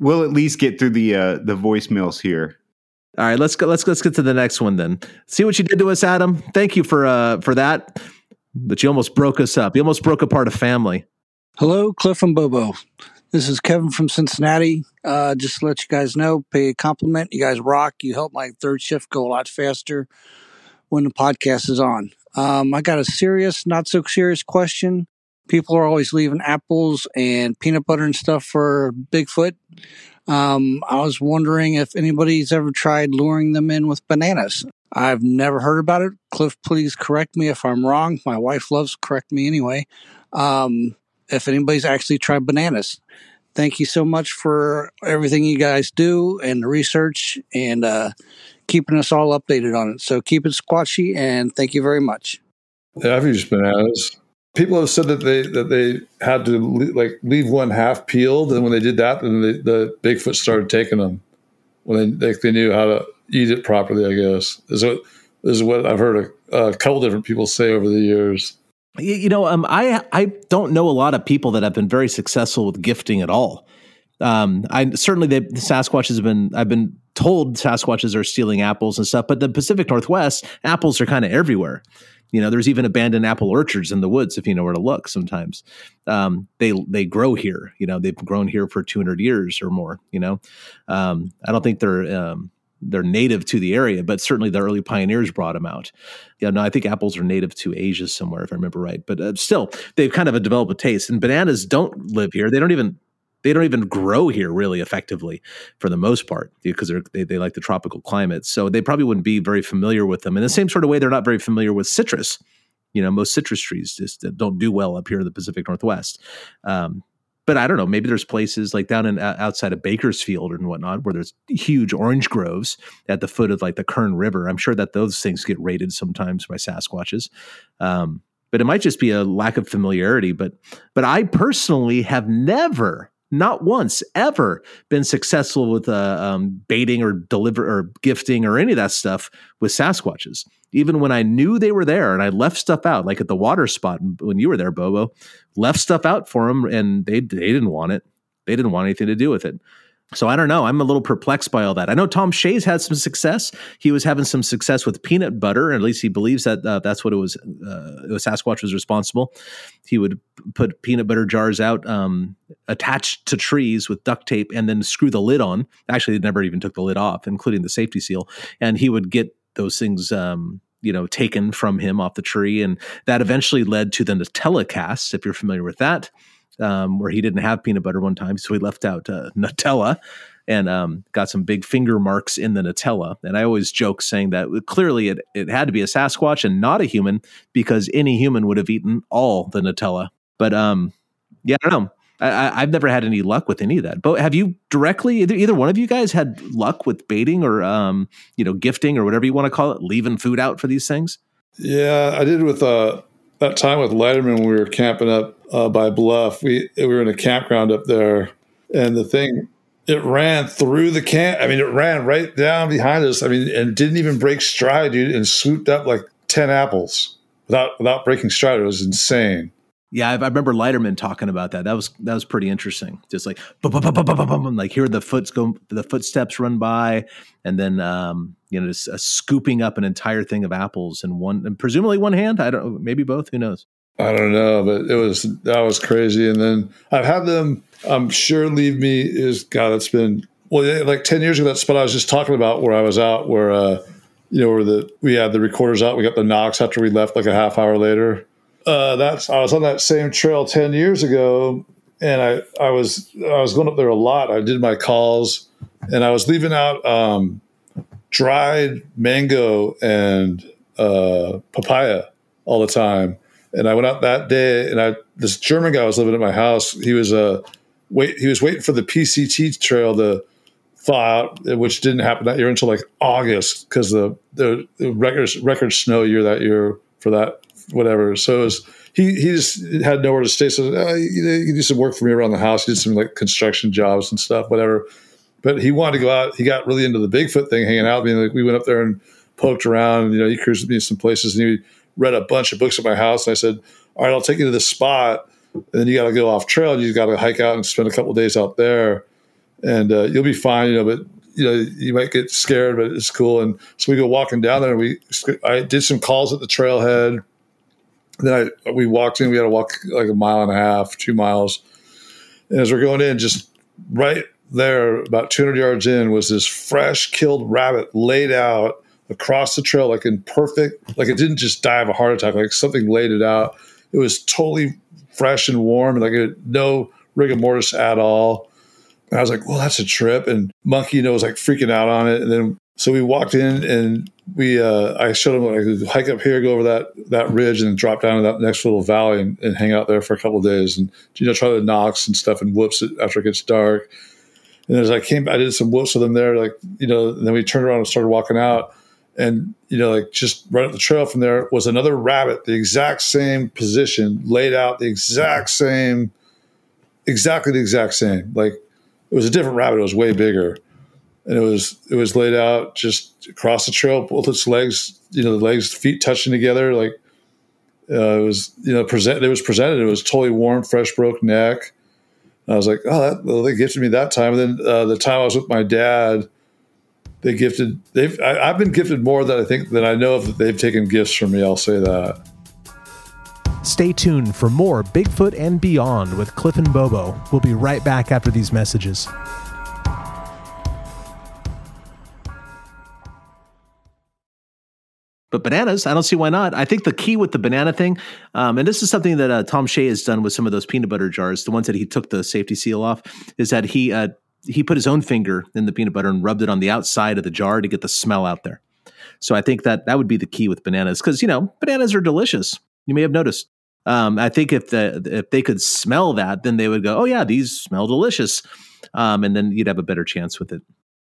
we'll at least get through the uh, the voicemails here. All right, let's go. Let's let's get to the next one then. See what you did to us, Adam. Thank you for uh for that but you almost broke us up. You almost broke apart a family. Hello, Cliff and Bobo. This is Kevin from Cincinnati. Uh, just to let you guys know, pay a compliment. You guys rock. You help my third shift go a lot faster when the podcast is on. Um, I got a serious, not so serious question. People are always leaving apples and peanut butter and stuff for Bigfoot. Um, I was wondering if anybody's ever tried luring them in with bananas. I've never heard about it. Cliff, please correct me if I'm wrong. My wife loves correct me anyway. Um, if anybody's actually tried bananas, thank you so much for everything you guys do and the research and uh, keeping us all updated on it. So keep it squatchy and thank you very much. Yeah, I've used bananas. People have said that they that they had to like leave one half peeled, and when they did that, then the, the Bigfoot started taking them when they, they knew how to eat it properly. I guess is what is what I've heard a, a couple different people say over the years. You know, um, I I don't know a lot of people that have been very successful with gifting at all. Um, I certainly the Sasquatches have been. I've been told Sasquatches are stealing apples and stuff, but the Pacific Northwest apples are kind of everywhere. You know, there's even abandoned apple orchards in the woods if you know where to look. Sometimes um, they they grow here. You know, they've grown here for 200 years or more. You know, um, I don't think they're um, they're native to the area, but certainly the early pioneers brought them out. Yeah, no, I think apples are native to Asia somewhere, if I remember right. But uh, still, they've kind of developed a taste. And bananas don't live here; they don't even they don't even grow here really effectively for the most part because they they like the tropical climates. So they probably wouldn't be very familiar with them. In the same sort of way, they're not very familiar with citrus. You know, most citrus trees just don't do well up here in the Pacific Northwest. Um, but I don't know. Maybe there's places like down in uh, outside of Bakersfield and whatnot where there's huge orange groves at the foot of like the Kern River. I'm sure that those things get raided sometimes by Sasquatches. Um, but it might just be a lack of familiarity. But but I personally have never, not once, ever been successful with uh, um, baiting or deliver or gifting or any of that stuff with Sasquatches. Even when I knew they were there and I left stuff out, like at the water spot when you were there, Bobo, left stuff out for them and they they didn't want it. They didn't want anything to do with it. So I don't know. I'm a little perplexed by all that. I know Tom Shay's had some success. He was having some success with peanut butter, at least he believes that uh, that's what it was. Uh, it was Sasquatch was responsible. He would put peanut butter jars out um, attached to trees with duct tape, and then screw the lid on. Actually, they never even took the lid off, including the safety seal. And he would get those things. Um, you know, taken from him off the tree, and that eventually led to the Nutella cast. If you're familiar with that, um, where he didn't have peanut butter one time, so he left out uh, Nutella and um, got some big finger marks in the Nutella. And I always joke saying that clearly it, it had to be a Sasquatch and not a human because any human would have eaten all the Nutella. But um, yeah, I don't know. I, have never had any luck with any of that. But have you directly either, either one of you guys had luck with baiting or um, you know gifting or whatever you want to call it, leaving food out for these things? Yeah, I did with uh, that time with Letterman when we were camping up uh, by Bluff. We we were in a campground up there, and the thing it ran through the camp. I mean, it ran right down behind us. I mean, and didn't even break stride, dude, and swooped up like ten apples without without breaking stride. It was insane. Yeah, I, I remember Leiterman talking about that. That was that was pretty interesting. Just like like hear the foots go, the footsteps run by, and then um, you know just uh, scooping up an entire thing of apples in one, and presumably one hand. I don't, maybe both. Who knows? I don't know, but it was that was crazy. And then I've had them. I'm sure leave me is God. It's been well, like ten years ago. That spot I was just talking about, where I was out, where uh, you know, where the we had the recorders out. We got the knocks after we left, like a half hour later uh, that's I was on that same trail ten years ago, and I I was I was going up there a lot. I did my calls, and I was leaving out um, dried mango and uh, papaya all the time. And I went out that day, and I this German guy was living at my house. He was uh, wait he was waiting for the PCT trail to thaw out, which didn't happen that year until like August because the the, record record snow year that year for that whatever. So it was, he he just had nowhere to stay. So uh, know, he did some work for me around the house. He did some like construction jobs and stuff, whatever. But he wanted to go out. He got really into the Bigfoot thing, hanging out me. Like we went up there and poked around. You know, he cruised me some places, and he read a bunch of books at my house. And I said, "All right, I'll take you to this spot." And then you got to go off trail. And you got to hike out and spend a couple days out there, and uh, you'll be fine. You know, but you know you might get scared, but it's cool. And so we go walking down there. and We I did some calls at the trailhead then I we walked in. We had to walk like a mile and a half, two miles. And as we're going in, just right there, about 200 yards in, was this fresh killed rabbit laid out across the trail, like in perfect, like it didn't just die of a heart attack, like something laid it out. It was totally fresh and warm, like it, no rigor mortis at all. And I was like, well, that's a trip. And Monkey, you know, was like freaking out on it. And then so we walked in and we uh, I showed him like hike up here, go over that that ridge, and drop down to that next little valley and, and hang out there for a couple days, and you know try the knocks and stuff and whoops after it gets dark. And as I came, I did some whoops with them there, like you know. And then we turned around and started walking out, and you know, like just right up the trail from there was another rabbit, the exact same position, laid out the exact same, exactly the exact same. Like it was a different rabbit; it was way bigger and it was it was laid out just across the trail, both its legs, you know, the legs, feet touching together. Like uh, it was, you know, present. It was presented. It was totally warm, fresh, broke neck. And I was like, oh, that, well, they gifted me that time. And then uh, the time I was with my dad, they gifted. They've. I, have been gifted more than I think than I know of that they've taken gifts from me. I'll say that. Stay tuned for more Bigfoot and Beyond with Cliff and Bobo. We'll be right back after these messages. But bananas, I don't see why not. I think the key with the banana thing, um, and this is something that uh, Tom Shay has done with some of those peanut butter jars, the ones that he took the safety seal off, is that he uh, he put his own finger in the peanut butter and rubbed it on the outside of the jar to get the smell out there. So I think that that would be the key with bananas because you know bananas are delicious. You may have noticed. Um, I think if the if they could smell that, then they would go, "Oh yeah, these smell delicious," um, and then you'd have a better chance with it.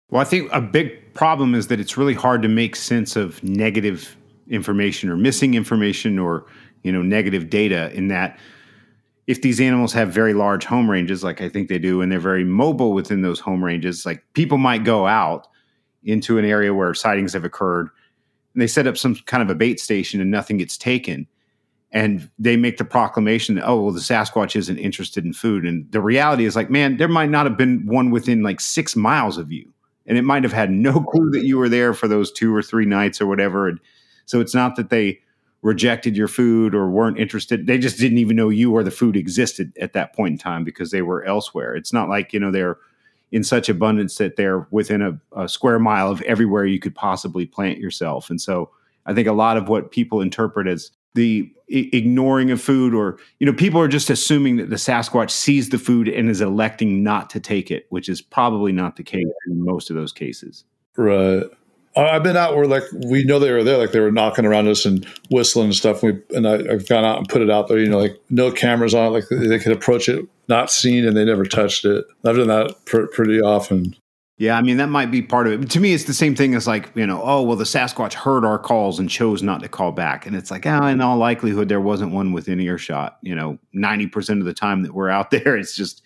Well, I think a big problem is that it's really hard to make sense of negative information or missing information or you know negative data in that if these animals have very large home ranges like I think they do and they're very mobile within those home ranges like people might go out into an area where sightings have occurred and they set up some kind of a bait station and nothing gets taken and they make the proclamation that oh well the sasquatch isn't interested in food and the reality is like man there might not have been one within like 6 miles of you and it might have had no clue that you were there for those two or three nights or whatever and so it's not that they rejected your food or weren't interested. They just didn't even know you or the food existed at that point in time because they were elsewhere. It's not like, you know, they're in such abundance that they're within a, a square mile of everywhere you could possibly plant yourself. And so I think a lot of what people interpret as the I- ignoring of food or you know people are just assuming that the sasquatch sees the food and is electing not to take it which is probably not the case in most of those cases Right. I- I've been out where like we know they were there, like they were knocking around us and whistling and stuff. And, we, and I, I've gone out and put it out there, you know, like no cameras on it, like they could approach it, not seen, and they never touched it. I've done that pr- pretty often. Yeah, I mean that might be part of it. But to me, it's the same thing as like you know, oh well, the Sasquatch heard our calls and chose not to call back, and it's like, oh, in all likelihood, there wasn't one within earshot. You know, ninety percent of the time that we're out there, it's just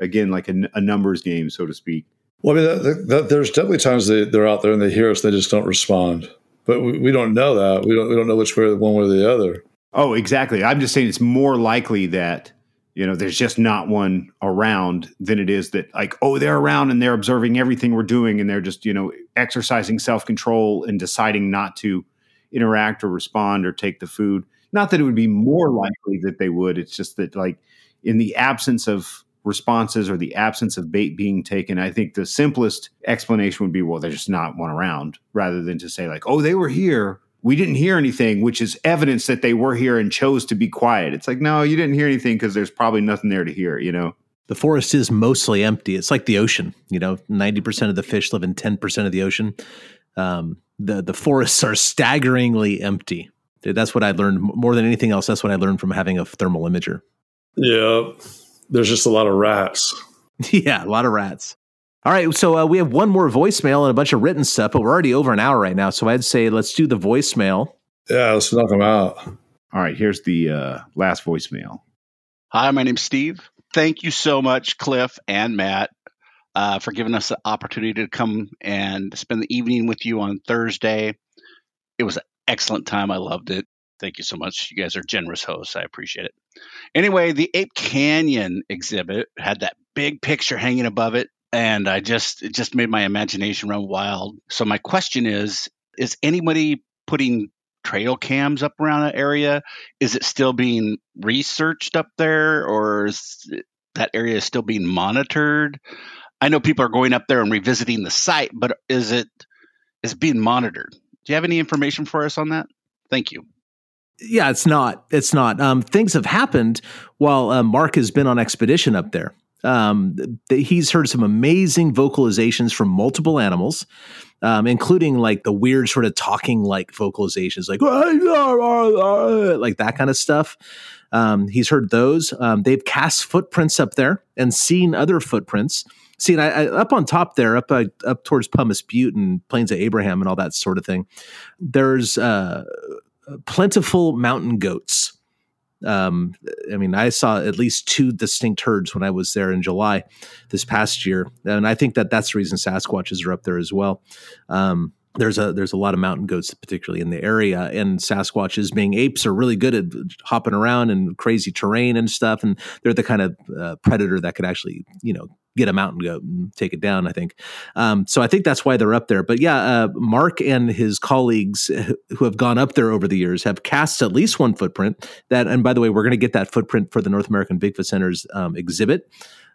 again like a numbers game, so to speak. Well, I mean, that, that, there's definitely times they, they're out there and they hear us, they just don't respond. But we, we don't know that. We don't, we don't know which way, one way or the other. Oh, exactly. I'm just saying it's more likely that you know there's just not one around than it is that like oh they're around and they're observing everything we're doing and they're just you know exercising self control and deciding not to interact or respond or take the food. Not that it would be more likely that they would. It's just that like in the absence of responses or the absence of bait being taken, I think the simplest explanation would be, well, there's just not one around, rather than to say like, oh, they were here. We didn't hear anything, which is evidence that they were here and chose to be quiet. It's like, no, you didn't hear anything because there's probably nothing there to hear, you know? The forest is mostly empty. It's like the ocean. You know, ninety percent of the fish live in ten percent of the ocean. Um, the the forests are staggeringly empty. That's what I learned more than anything else. That's what I learned from having a thermal imager. Yeah. There's just a lot of rats. yeah, a lot of rats. All right, so uh, we have one more voicemail and a bunch of written stuff, but we're already over an hour right now. So I'd say let's do the voicemail. Yeah, let's knock them out. All right, here's the uh, last voicemail. Hi, my name's Steve. Thank you so much, Cliff and Matt, uh, for giving us the opportunity to come and spend the evening with you on Thursday. It was an excellent time. I loved it. Thank you so much. You guys are generous hosts. I appreciate it. Anyway, the Ape Canyon exhibit had that big picture hanging above it, and I just it just made my imagination run wild. So my question is: Is anybody putting trail cams up around that area? Is it still being researched up there, or is that area still being monitored? I know people are going up there and revisiting the site, but is it is it being monitored? Do you have any information for us on that? Thank you. Yeah, it's not. It's not. Um, things have happened while uh, Mark has been on expedition up there. Um, th- he's heard some amazing vocalizations from multiple animals, um, including like the weird sort of talking like vocalizations, like like that kind of stuff. Um, he's heard those. Um, they've cast footprints up there and seen other footprints. See, I, I, up on top there, up uh, up towards Pumice Butte and Plains of Abraham and all that sort of thing. There's uh, plentiful mountain goats. Um, I mean, I saw at least two distinct herds when I was there in July this past year, and I think that that's the reason Sasquatches are up there as well. Um, there's a there's a lot of mountain goats, particularly in the area, and Sasquatches, being apes, are really good at hopping around in crazy terrain and stuff, and they're the kind of uh, predator that could actually, you know, get a mountain goat and take it down. I think. Um, so I think that's why they're up there. But yeah, uh, Mark and his colleagues who have gone up there over the years have cast at least one footprint. That, and by the way, we're going to get that footprint for the North American Bigfoot Center's um, exhibit.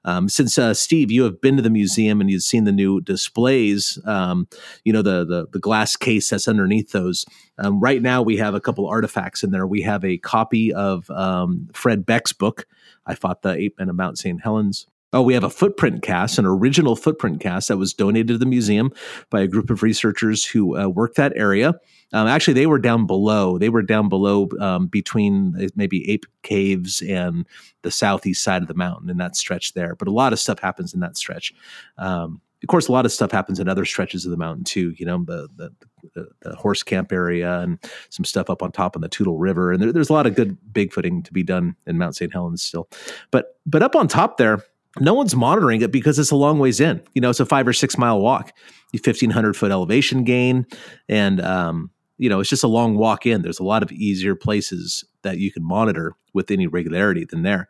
Um, since uh, Steve, you have been to the museum and you've seen the new displays, um, you know the, the the glass case that's underneath those. Um, right now, we have a couple artifacts in there. We have a copy of um, Fred Beck's book. I fought the ape men of Mount St. Helens. Oh, we have a footprint cast, an original footprint cast that was donated to the museum by a group of researchers who uh, that area. Um, actually, they were down below. They were down below um, between uh, maybe Ape Caves and the southeast side of the mountain in that stretch there. But a lot of stuff happens in that stretch. Um, of course, a lot of stuff happens in other stretches of the mountain too. You know, the the, the, the horse camp area and some stuff up on top on the Toutle River, and there, there's a lot of good bigfooting to be done in Mount St. Helens still. But but up on top there, no one's monitoring it because it's a long ways in. You know, it's a five or six mile walk, fifteen hundred foot elevation gain, and um, you know, it's just a long walk in. There's a lot of easier places that you can monitor with any regularity than there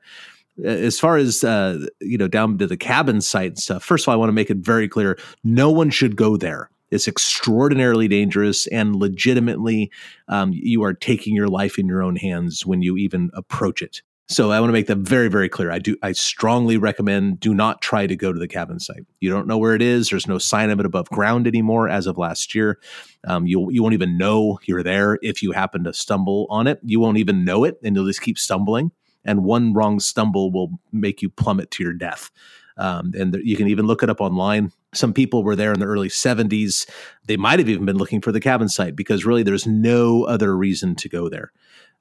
as far as uh, you know down to the cabin site and stuff first of all i want to make it very clear no one should go there it's extraordinarily dangerous and legitimately um, you are taking your life in your own hands when you even approach it so i want to make that very very clear i do i strongly recommend do not try to go to the cabin site you don't know where it is there's no sign of it above ground anymore as of last year um, you, you won't even know you're there if you happen to stumble on it you won't even know it and you'll just keep stumbling and one wrong stumble will make you plummet to your death. Um, and you can even look it up online. Some people were there in the early 70s. They might have even been looking for the cabin site because really there's no other reason to go there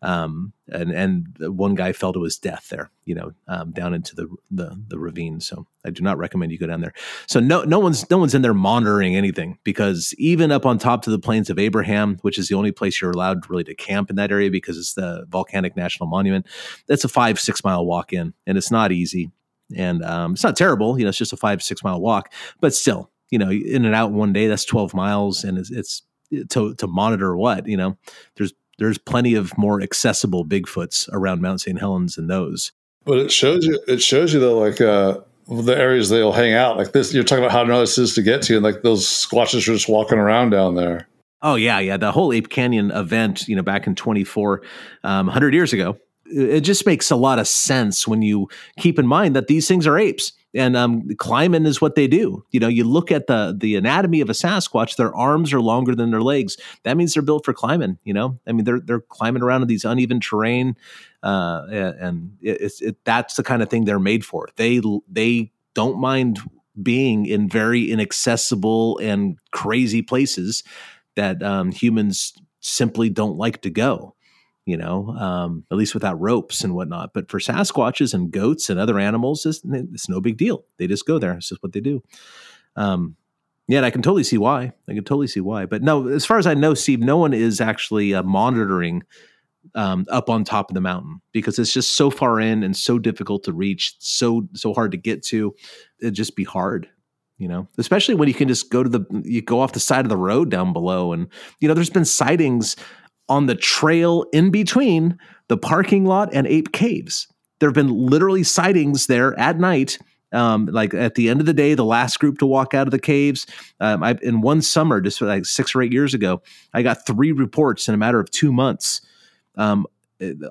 um, and and one guy fell to his death there, you know, um, down into the, the the ravine. So I do not recommend you go down there. So no no one's no one's in there monitoring anything because even up on top to the plains of Abraham, which is the only place you're allowed really to camp in that area because it's the volcanic national monument. That's a five six mile walk in, and it's not easy, and um, it's not terrible. You know, it's just a five six mile walk, but still, you know, in and out one day, that's twelve miles, and it's, it's to to monitor what you know there's there's plenty of more accessible Bigfoots around Mount St. Helens than those. But it shows you, it shows you though, like uh, the areas they'll hang out. Like this, you're talking about how nice this is to get to, and like those squatches are just walking around down there. Oh yeah, yeah. The whole Ape Canyon event, you know, back in 24, um, 100 years ago, it just makes a lot of sense when you keep in mind that these things are apes and um, climbing is what they do. You know, you look at the the anatomy of a Sasquatch; their arms are longer than their legs. That means they're built for climbing. You know, I mean, they're they're climbing around in these uneven terrain, uh, and it's it, that's the kind of thing they're made for. They they don't mind being in very inaccessible and crazy places that um, humans simply don't like to go you know, um, at least without ropes and whatnot. But for Sasquatches and goats and other animals, it's, it's no big deal. They just go there. It's just what they do. Um, yeah, I can totally see why. I can totally see why. But no, as far as I know, Steve, no one is actually uh, monitoring um, up on top of the mountain because it's just so far in and so difficult to reach, so so hard to get to. It'd just be hard you know especially when you can just go to the you go off the side of the road down below and you know there's been sightings on the trail in between the parking lot and Ape Caves. There have been literally sightings there at night. Um, like at the end of the day, the last group to walk out of the caves. Um, I, in one summer, just like six or eight years ago, I got three reports in a matter of two months um,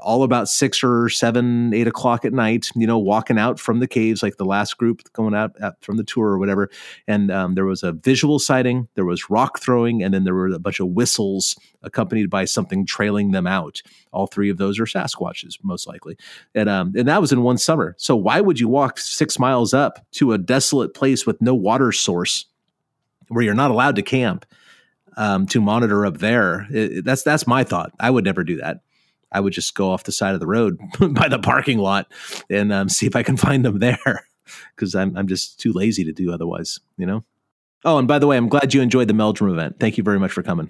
all about six or seven, eight o'clock at night, you know, walking out from the caves, like the last group going out, out from the tour or whatever. And um, there was a visual sighting, there was rock throwing, and then there were a bunch of whistles accompanied by something trailing them out. All three of those are Sasquatches, most likely. And, um, and that was in one summer. So why would you walk six miles up to a desolate place with no water source where you're not allowed to camp? Um, to monitor up there, it, that's that's my thought. I would never do that. I would just go off the side of the road by the parking lot and um, see if I can find them there because I'm I'm just too lazy to do otherwise. You know. Oh, and by the way, I'm glad you enjoyed the Meldrum event. Thank you very much for coming.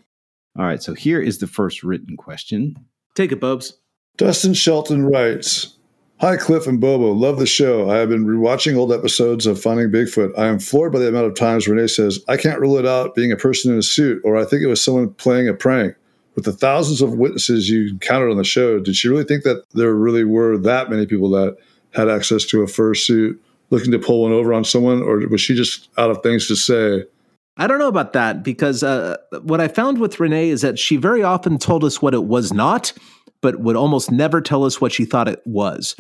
All right, so here is the first written question. Take it, Bobes. Dustin Shelton writes. Hi, Cliff and Bobo. Love the show. I have been rewatching old episodes of Finding Bigfoot. I am floored by the amount of times Ranae says, I can't rule it out being a person in a suit, or I think it was someone playing a prank with the thousands of witnesses you encountered on the show, did she really think that there really were that many people that had access to a fursuit looking to pull one over on someone, or was she just out of things to say? I don't know about that because uh, what I found with Ranae is that she very often told us what it was not, but would almost never tell us what she thought it was.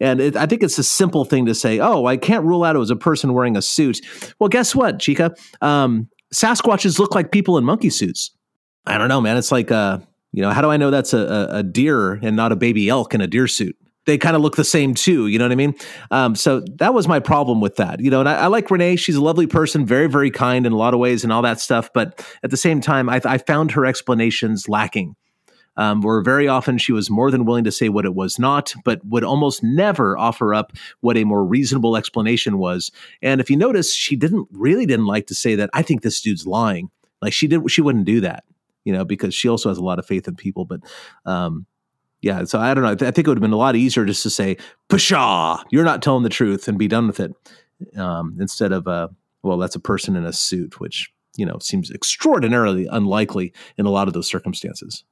And it, I think it's a simple thing to say, oh, I can't rule out it was a person wearing a suit. Well, guess what, Chica? Um, Sasquatches look like people in monkey suits. I don't know, man. It's like, uh, you know, how do I know that's a, a deer and not a baby elk in a deer suit? they kind of look the same too. You know what I mean? Um, so that was my problem with that. You know, and I, I, like Ranae. She's a lovely person, very, very kind in a lot of ways and all that stuff. But at the same time, I, I found her explanations lacking. Um, where very often she was more than willing to say what it was not, but would almost never offer up what a more reasonable explanation was. And if you notice, she didn't really didn't like to say that I think this dude's lying. Like she did, she wouldn't do that, you know, because she also has a lot of faith in people. But um, yeah, so I don't know. I, th- I think it would have been a lot easier just to say, "Pshaw, you're not telling the truth," and be done with it, um, instead of, uh, "Well, that's a person in a suit," which you know seems extraordinarily unlikely in a lot of those circumstances.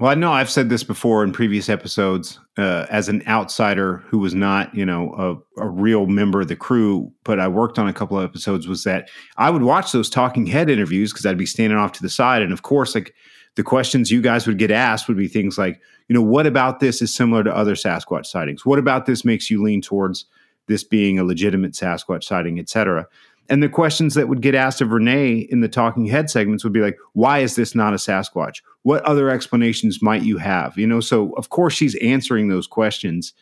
Well, I know I've said this before in previous episodes. Uh, as an outsider who was not, you know, a, a, real member of the crew, but I worked on a couple of episodes, was that I would watch those talking head interviews because I'd be standing off to the side, and of course, like the questions you guys would get asked would be things like, you know, what about this is similar to other Sasquatch sightings? What about this makes you lean towards this being a legitimate Sasquatch sighting, et cetera? And the questions that would get asked of Ranae in the talking head segments would be like, why is this not a Sasquatch? What other explanations might you have? You know, so of course she's answering those questions.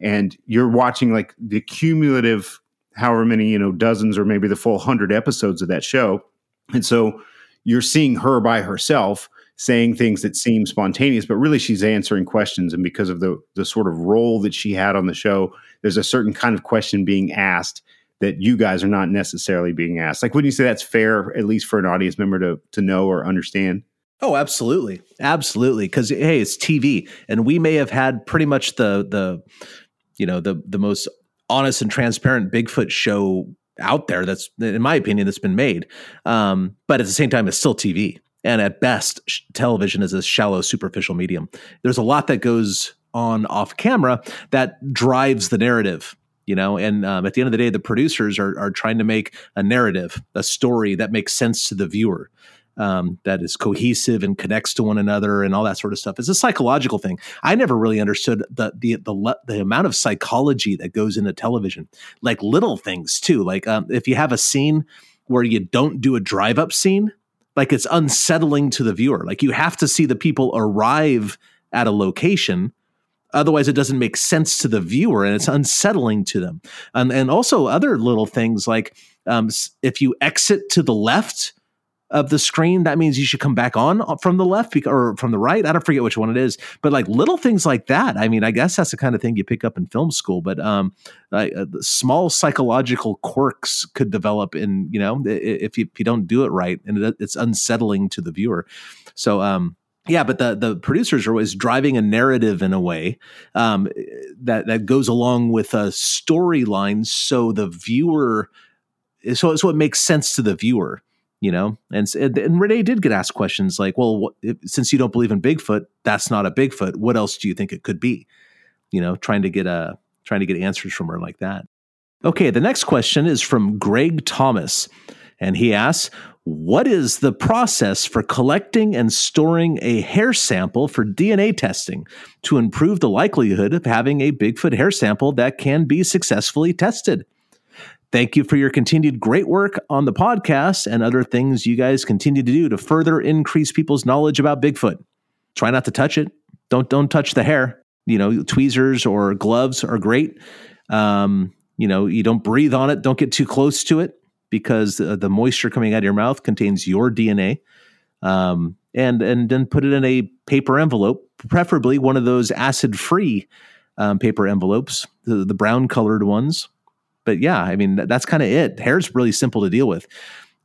And you're watching like the cumulative, however many, you know, dozens or maybe the full hundred episodes of that show. And so you're seeing her by herself saying things that seem spontaneous, but really she's answering questions. And because of the the sort of role that she had on the show, there's a certain kind of question being asked that you guys are not necessarily being asked. Like, wouldn't you say that's fair, at least for an audience member to to know or understand? Oh, absolutely, absolutely. Because hey, it's TV, and we may have had pretty much the the you know the the most honest and transparent Bigfoot show out there. That's in my opinion that's been made. Um, but at the same time, it's still TV, and at best, sh- television is a shallow, superficial medium. There's a lot that goes on off camera that drives the narrative you know and um, at the end of the day the producers are, are trying to make a narrative a story that makes sense to the viewer um, that is cohesive and connects to one another and all that sort of stuff. It's a psychological thing. I never really understood the the the, the amount of psychology that goes into television like little things too like um, if you have a scene where you don't do a drive up scene like it's unsettling to the viewer. Like you have to see the people arrive at a location Otherwise, it doesn't make sense to the viewer and it's unsettling to them. And, and also, other little things like um, if you exit to the left of the screen, that means you should come back on uh, from the left or from the right. I don't forget which one it is, but like little things like that. I mean, I guess that's the kind of thing you pick up in film school, but um, like, uh, small psychological quirks could develop in, you know, if you, if you don't do it right and it, it's unsettling to the viewer. So, um, yeah, but the the producers are always driving a narrative in a way um, that that goes along with a storyline, so the viewer, so so it makes sense to the viewer, you know. And and Ranae did get asked questions like, "Well, since you don't believe in Bigfoot, that's not a Bigfoot. What else do you think it could be?" You know, trying to get a trying to get answers from her like that. Okay, the next question is from Greg Thomas. And he asks, what is the process for collecting and storing a hair sample for DNA testing to improve the likelihood of having a Bigfoot hair sample that can be successfully tested? Thank you for your continued great work on the podcast and other things you guys continue to do to further increase people's knowledge about Bigfoot. Try not to touch it. Don't don't touch the hair. You know, tweezers or gloves are great. Um, you know, you don't breathe on it. Don't get too close to it because uh, the moisture coming out of your mouth contains your DNA. Um, and and then put it in a paper envelope, preferably one of those acid-free um, paper envelopes, the, the brown colored ones. But yeah, I mean that's kind of it. Hair's really simple to deal with.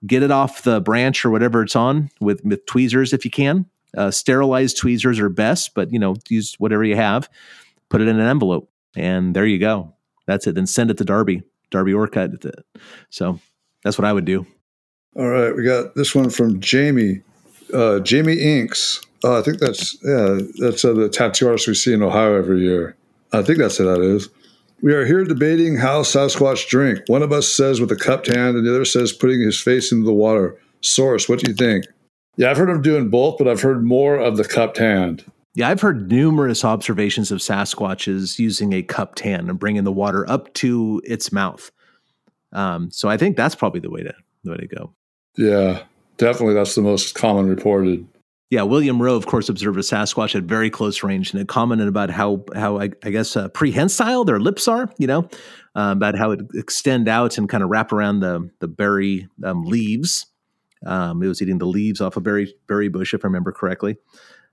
Get it off the branch or whatever it's on with, with tweezers if you can. Uh, sterilized tweezers are best, but you know use whatever you have. Put it in an envelope, and there you go. That's it. Then send it to Darby. Darby Orcutt. So that's what I would do. All right, we got this one from Jamie, uh, Jamie Inks. Uh, I think that's yeah, that's uh, the tattoo artist we see in Ohio every year. I think that's who that is. We are here debating how Sasquatch drink. One of us says with a cupped hand, and the other says putting his face into the water. Source, what do you think? Yeah, I've heard him doing both, but I've heard more of the cupped hand. Yeah, I've heard numerous observations of Sasquatches using a cupped hand and bringing the water up to its mouth. Um, so I think that's probably the way to the way to go. Yeah, definitely. That's the most common reported. Yeah, William Roe, of course, observed a Sasquatch at very close range and had commented about how how I, I guess uh, prehensile their lips are. You know, uh, about how it extend out and kind of wrap around the the berry um, leaves. Um, it was eating the leaves off a berry berry bush, if I remember correctly.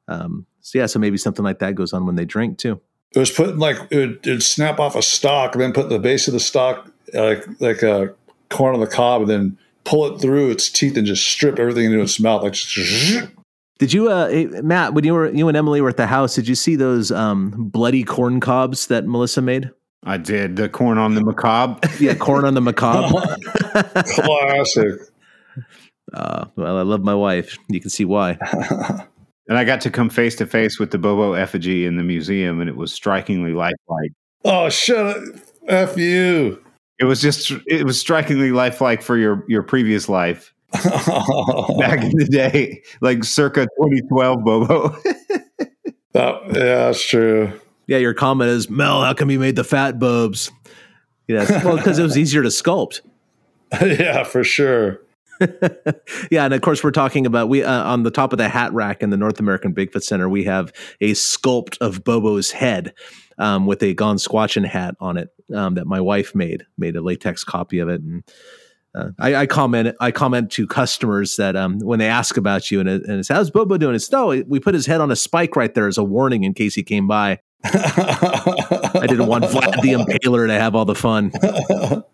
Um, so yeah, so maybe something like that goes on when they drink too. It was putting like it would, it'd snap off a stalk and then put the base of the stalk like like a corn on the cob and then pull it through its teeth and just strip everything into its mouth like. Just, Did you, uh, Matt, when you were you and Emily were at the house, did you see those um, bloody corn cobs that Melissa made? I did the corn on the macabre. yeah, corn on the macabre. Classic. Uh, well, I love my wife. You can see why. and I got to come face to face with the Bobo effigy in the museum, and it was strikingly lifelike. Oh, shut up! F you. It was just it was strikingly lifelike for your your previous life back in the day, like circa 2012, Bobo. That, yeah, that's true. Yeah, your comment is Mel. How come you made the fat bobs? Yeah, well, because it was easier to sculpt. yeah, for sure. yeah, and of course we're talking about we uh, on the top of the hat rack in the North American Bigfoot Center. We have a sculpt of Bobo's head um, with a Gone Squatching hat on it um, that my wife made. Made a latex copy of it, and uh, I, I comment I comment to customers that um, when they ask about you and, it, and it's how's Bobo doing? It's no, we put his head on a spike right there as a warning in case he came by. I didn't want Vlad the Impaler to have all the fun.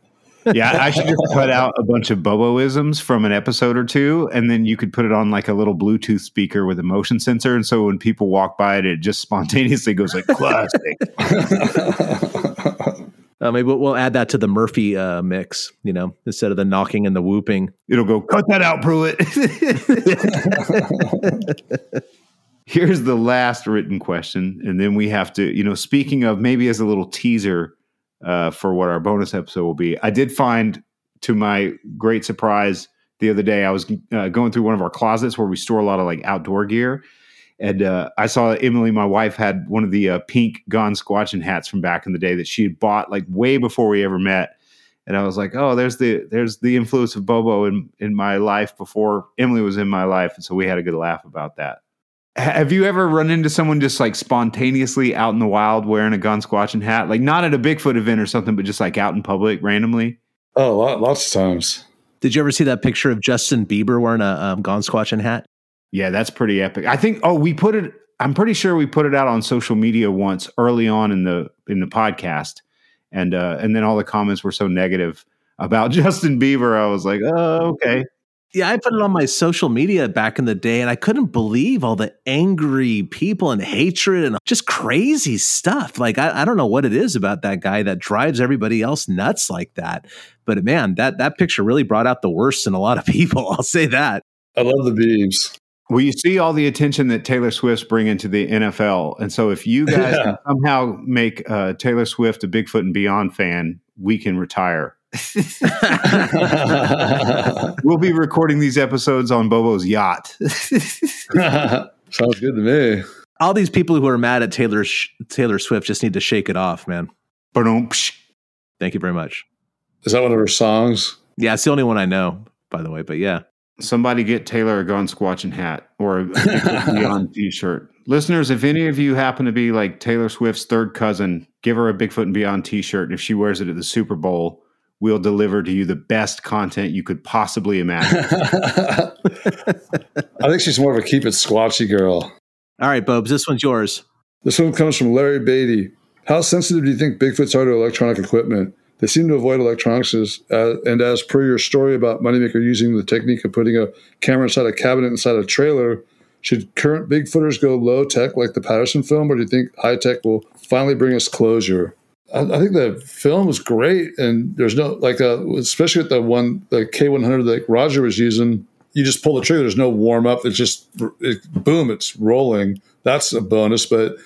yeah, I should just cut out a bunch of Boboisms from an episode or two, and then you could put it on like a little Bluetooth speaker with a motion sensor, and so when people walk by it, it just spontaneously goes like classic. Uh, maybe we'll, we'll add that to the Murphy uh, mix, you know, instead of the knocking and the whooping. It'll go, cut that out, Pruitt. Here's the last written question. And then we have to, you know, speaking of maybe as a little teaser uh, for what our bonus episode will be, I did find to my great surprise the other day, I was uh, going through one of our closets where we store a lot of like outdoor gear. And uh, I saw Emily, my wife, had one of the uh, pink Gone Squatching hats from back in the day that she had bought like way before we ever met. And I was like, oh, there's the there's the influence of Bobo in in my life before Emily was in my life, and so we had a good laugh about that. Have you ever run into someone just like spontaneously out in the wild wearing a Gone Squatching hat, like not at a Bigfoot event or something, but just like out in public randomly? Oh, lots of times. Did you ever see that picture of Justin Bieber wearing a um, Gone Squatching hat? Yeah, that's pretty epic. I think. Oh, we put it. I'm pretty sure we put it out on social media once early on in the in the podcast, and uh, and then all the comments were so negative about Justin Bieber. I was like, oh, okay. Yeah, I put it on my social media back in the day, and I couldn't believe all the angry people and hatred and just crazy stuff. Like, I, I don't know what it is about that guy that drives everybody else nuts like that. But man, that that picture really brought out the worst in a lot of people. I'll say that. I love the Biebs. Well, you see all the attention that Taylor Swift's bringing to the NFL, and so if you guys Yeah. somehow make uh, Taylor Swift a Bigfoot and Beyond fan, we can retire. we'll be recording these episodes on Bobo's yacht. Sounds good to me. All these people who are mad at Taylor Sh- Taylor Swift just need to shake it off, man. Thank you very much. Is that one of her songs? Yeah, it's the only one I know, by the way. But yeah, Somebody get Taylor a Gone Squatching hat or a Bigfoot and Beyond t-shirt. Listeners, if any of you happen to be like Taylor Swift's third cousin, give her a Bigfoot and Beyond t-shirt. And if she wears it at the Super Bowl, we'll deliver to you the best content you could possibly imagine. I think she's more of a keep it squatchy girl. All right, Bobes, this one's yours. This one comes from Larry Beatty. How sensitive do you think Bigfoots are to electronic equipment? They seem to avoid electronics, as, uh, and as per your story about Moneymaker using the technique of putting a camera inside a cabinet inside a trailer, should current Bigfooters go low tech like the Patterson film, or do you think high tech will finally bring us closure? I, I think the film was great, and there's no like, uh especially with the one the K100 that Roger was using. You just pull the trigger. There's no warm up. It's just it, boom. It's rolling. That's a bonus, but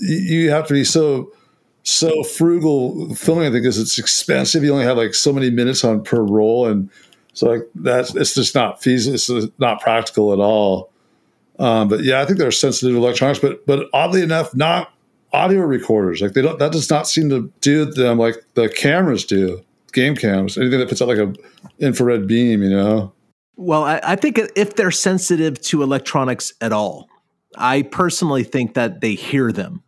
you you have to be so so frugal filming. I think because it's expensive. You only have like so many minutes on per roll, and so like that's it's just not feasible. It's not practical at all. Um, but yeah, I think they're sensitive to electronics, but but oddly enough, not audio recorders. Like they don't. That does not seem to do them like the cameras do. Game cams, anything that puts out like a infrared beam, you know. Well, I, I think if they're sensitive to electronics at all, I personally think that they hear them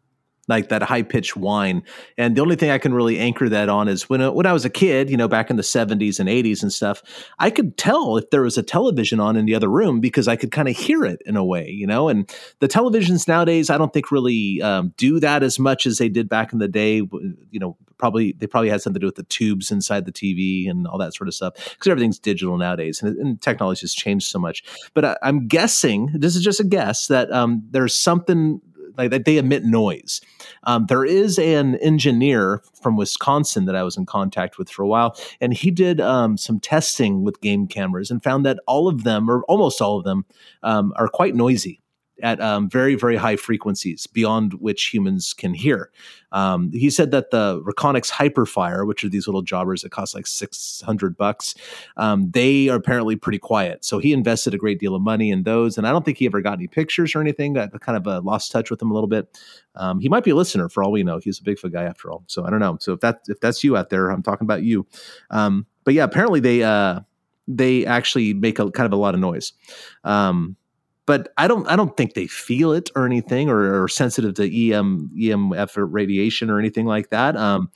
like that high pitched whine. And the only thing I can really anchor that on is when when I was a kid, you know, back in the 70s and 80s and stuff, I could tell if there was a television on in the other room because I could kind of hear it in a way, you know. And the televisions nowadays, I don't think really um, do that as much as they did back in the day. You know, probably they probably had something to do with the tubes inside the TV and all that sort of stuff because everything's digital nowadays and, and technology has changed so much. But I, am guessing this is just a guess that um, there's something like that they emit noise. Um, there is an engineer from Wisconsin that I was in contact with for a while, and he did um, some testing with game cameras and found that all of them, or almost all of them, um, are quite noisy at um, very, very high frequencies beyond which humans can hear. Um, he said that the Reconyx Hyperfire, which are these little jobbers that cost like 600 bucks, um, they are apparently pretty quiet. So he invested a great deal of money in those. And I don't think he ever got any pictures or anything. That kind of uh, lost touch with him a little bit. Um, he might be a listener for all we know. He's a Bigfoot guy after all. So I don't know. So if that if that's you out there, I'm talking about you. Um, but yeah, apparently they uh, they actually make a kind of a lot of noise. Um, but I don't I don't think they feel it or anything or sensitive to EM EMF radiation or anything like that. Um,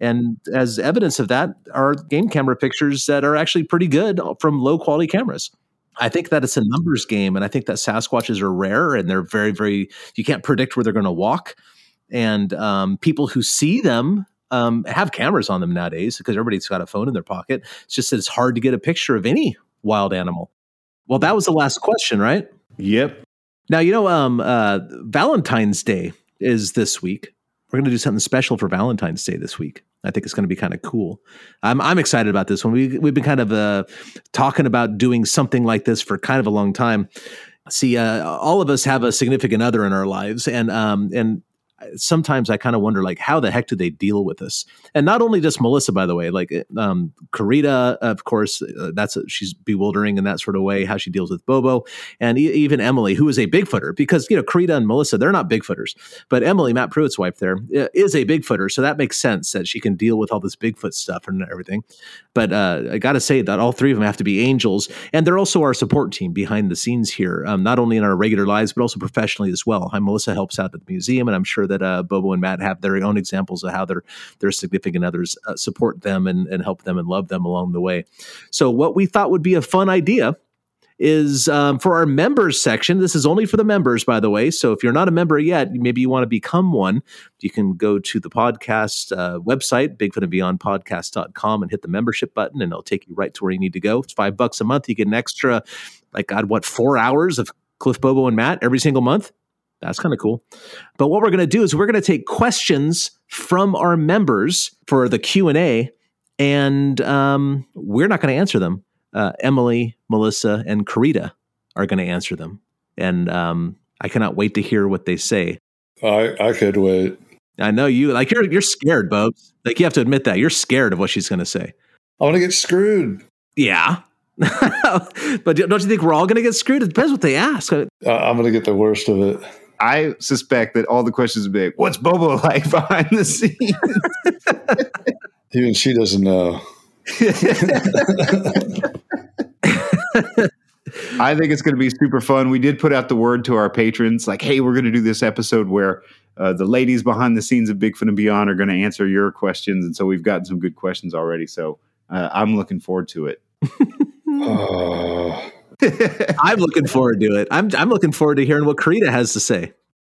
and as evidence of that are game camera pictures that are actually pretty good from low quality cameras. I think that it's a numbers game, and I think that Sasquatches are rare and they're very, very. You can't predict where they're going to walk, and um, people who see them um, have cameras on them nowadays because everybody's got a phone in their pocket. It's just that it's hard to get a picture of any wild animal. Well, that was the last question, right? Yep. Now you know, um, uh, Valentine's Day is this week. We're going to do something special for Valentine's Day this week. I think it's going to be kind of cool. I'm I'm excited about this one. We we've been kind of uh, talking about doing something like this for kind of a long time. See, uh, all of us have a significant other in our lives, and um, and sometimes I kind of wonder, like, how the heck do they deal with this? And not only just Melissa, by the way, like um, Karita, of course, uh, that's a, she's bewildering in that sort of way how she deals with Bobo, and e- even Emily, who is a Bigfooter, because you know Karita and Melissa, they're not Bigfooters, but Emily, Matt Pruitt's wife, there is a Bigfooter, so that makes sense that she can deal with all this Bigfoot stuff and everything. But uh, I got to say that all three of them have to be angels, and they're also our support team behind the scenes here, um, not only in our regular lives but also professionally as well. Hi, Melissa helps out at the museum, and I'm sure that uh, Bobo and Matt have their own examples of how their their significant others uh, support them and, and help them and love them along the way. So, what we thought would be a fun idea is um, for our members section. This is only for the members, by the way. So if you're not a member yet, maybe you want to become one, you can go to the podcast uh, website, bigfootandbeyondpodcast.com, and hit the membership button, and it'll take you right to where you need to go. It's five bucks a month. You get an extra, like, God, what, four hours of Cliff Bobo and Matt every single month? That's kind of cool. But what we're going to do is we're going to take questions from our members for the Q and A, and um, we're not going to answer them. Uh, Emily, Melissa, and Karita are going to answer them, and um, I cannot wait to hear what they say. I I could wait. I know you like you're you're scared, Bubs. Like you have to admit that you're scared of what she's going to say. I want to get screwed. Yeah. but don't you think we're all going to get screwed? It depends what they ask. I'm going to get the worst of it. I suspect that all the questions will be like, what's Bobo like behind the scenes? Even she doesn't know. I think it's going to be super fun. We did put out the word to our patrons, like, "Hey, we're going to do this episode where uh, the ladies behind the scenes of Bigfoot and Beyond are going to answer your questions." And so we've gotten some good questions already. So uh, I'm looking forward to it. oh. I'm looking forward to it. I'm I'm looking forward to hearing what Karita has to say.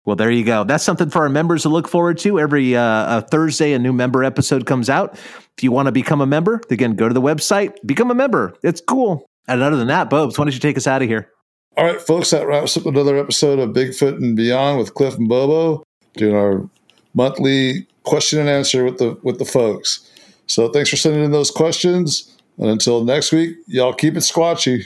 Well, there you go. That's something for our members to look forward to. Every uh, Thursday, a new member episode comes out. If you want to become a member, again, go to the website, become a member. It's cool. And other than that, Bobs, why don't you take us out of here? All right, folks, that wraps up another episode of Bigfoot and Beyond with Cliff and Bobo, doing our monthly question and answer with the with the folks. So thanks for sending in those questions. And until next week, y'all keep it squatchy.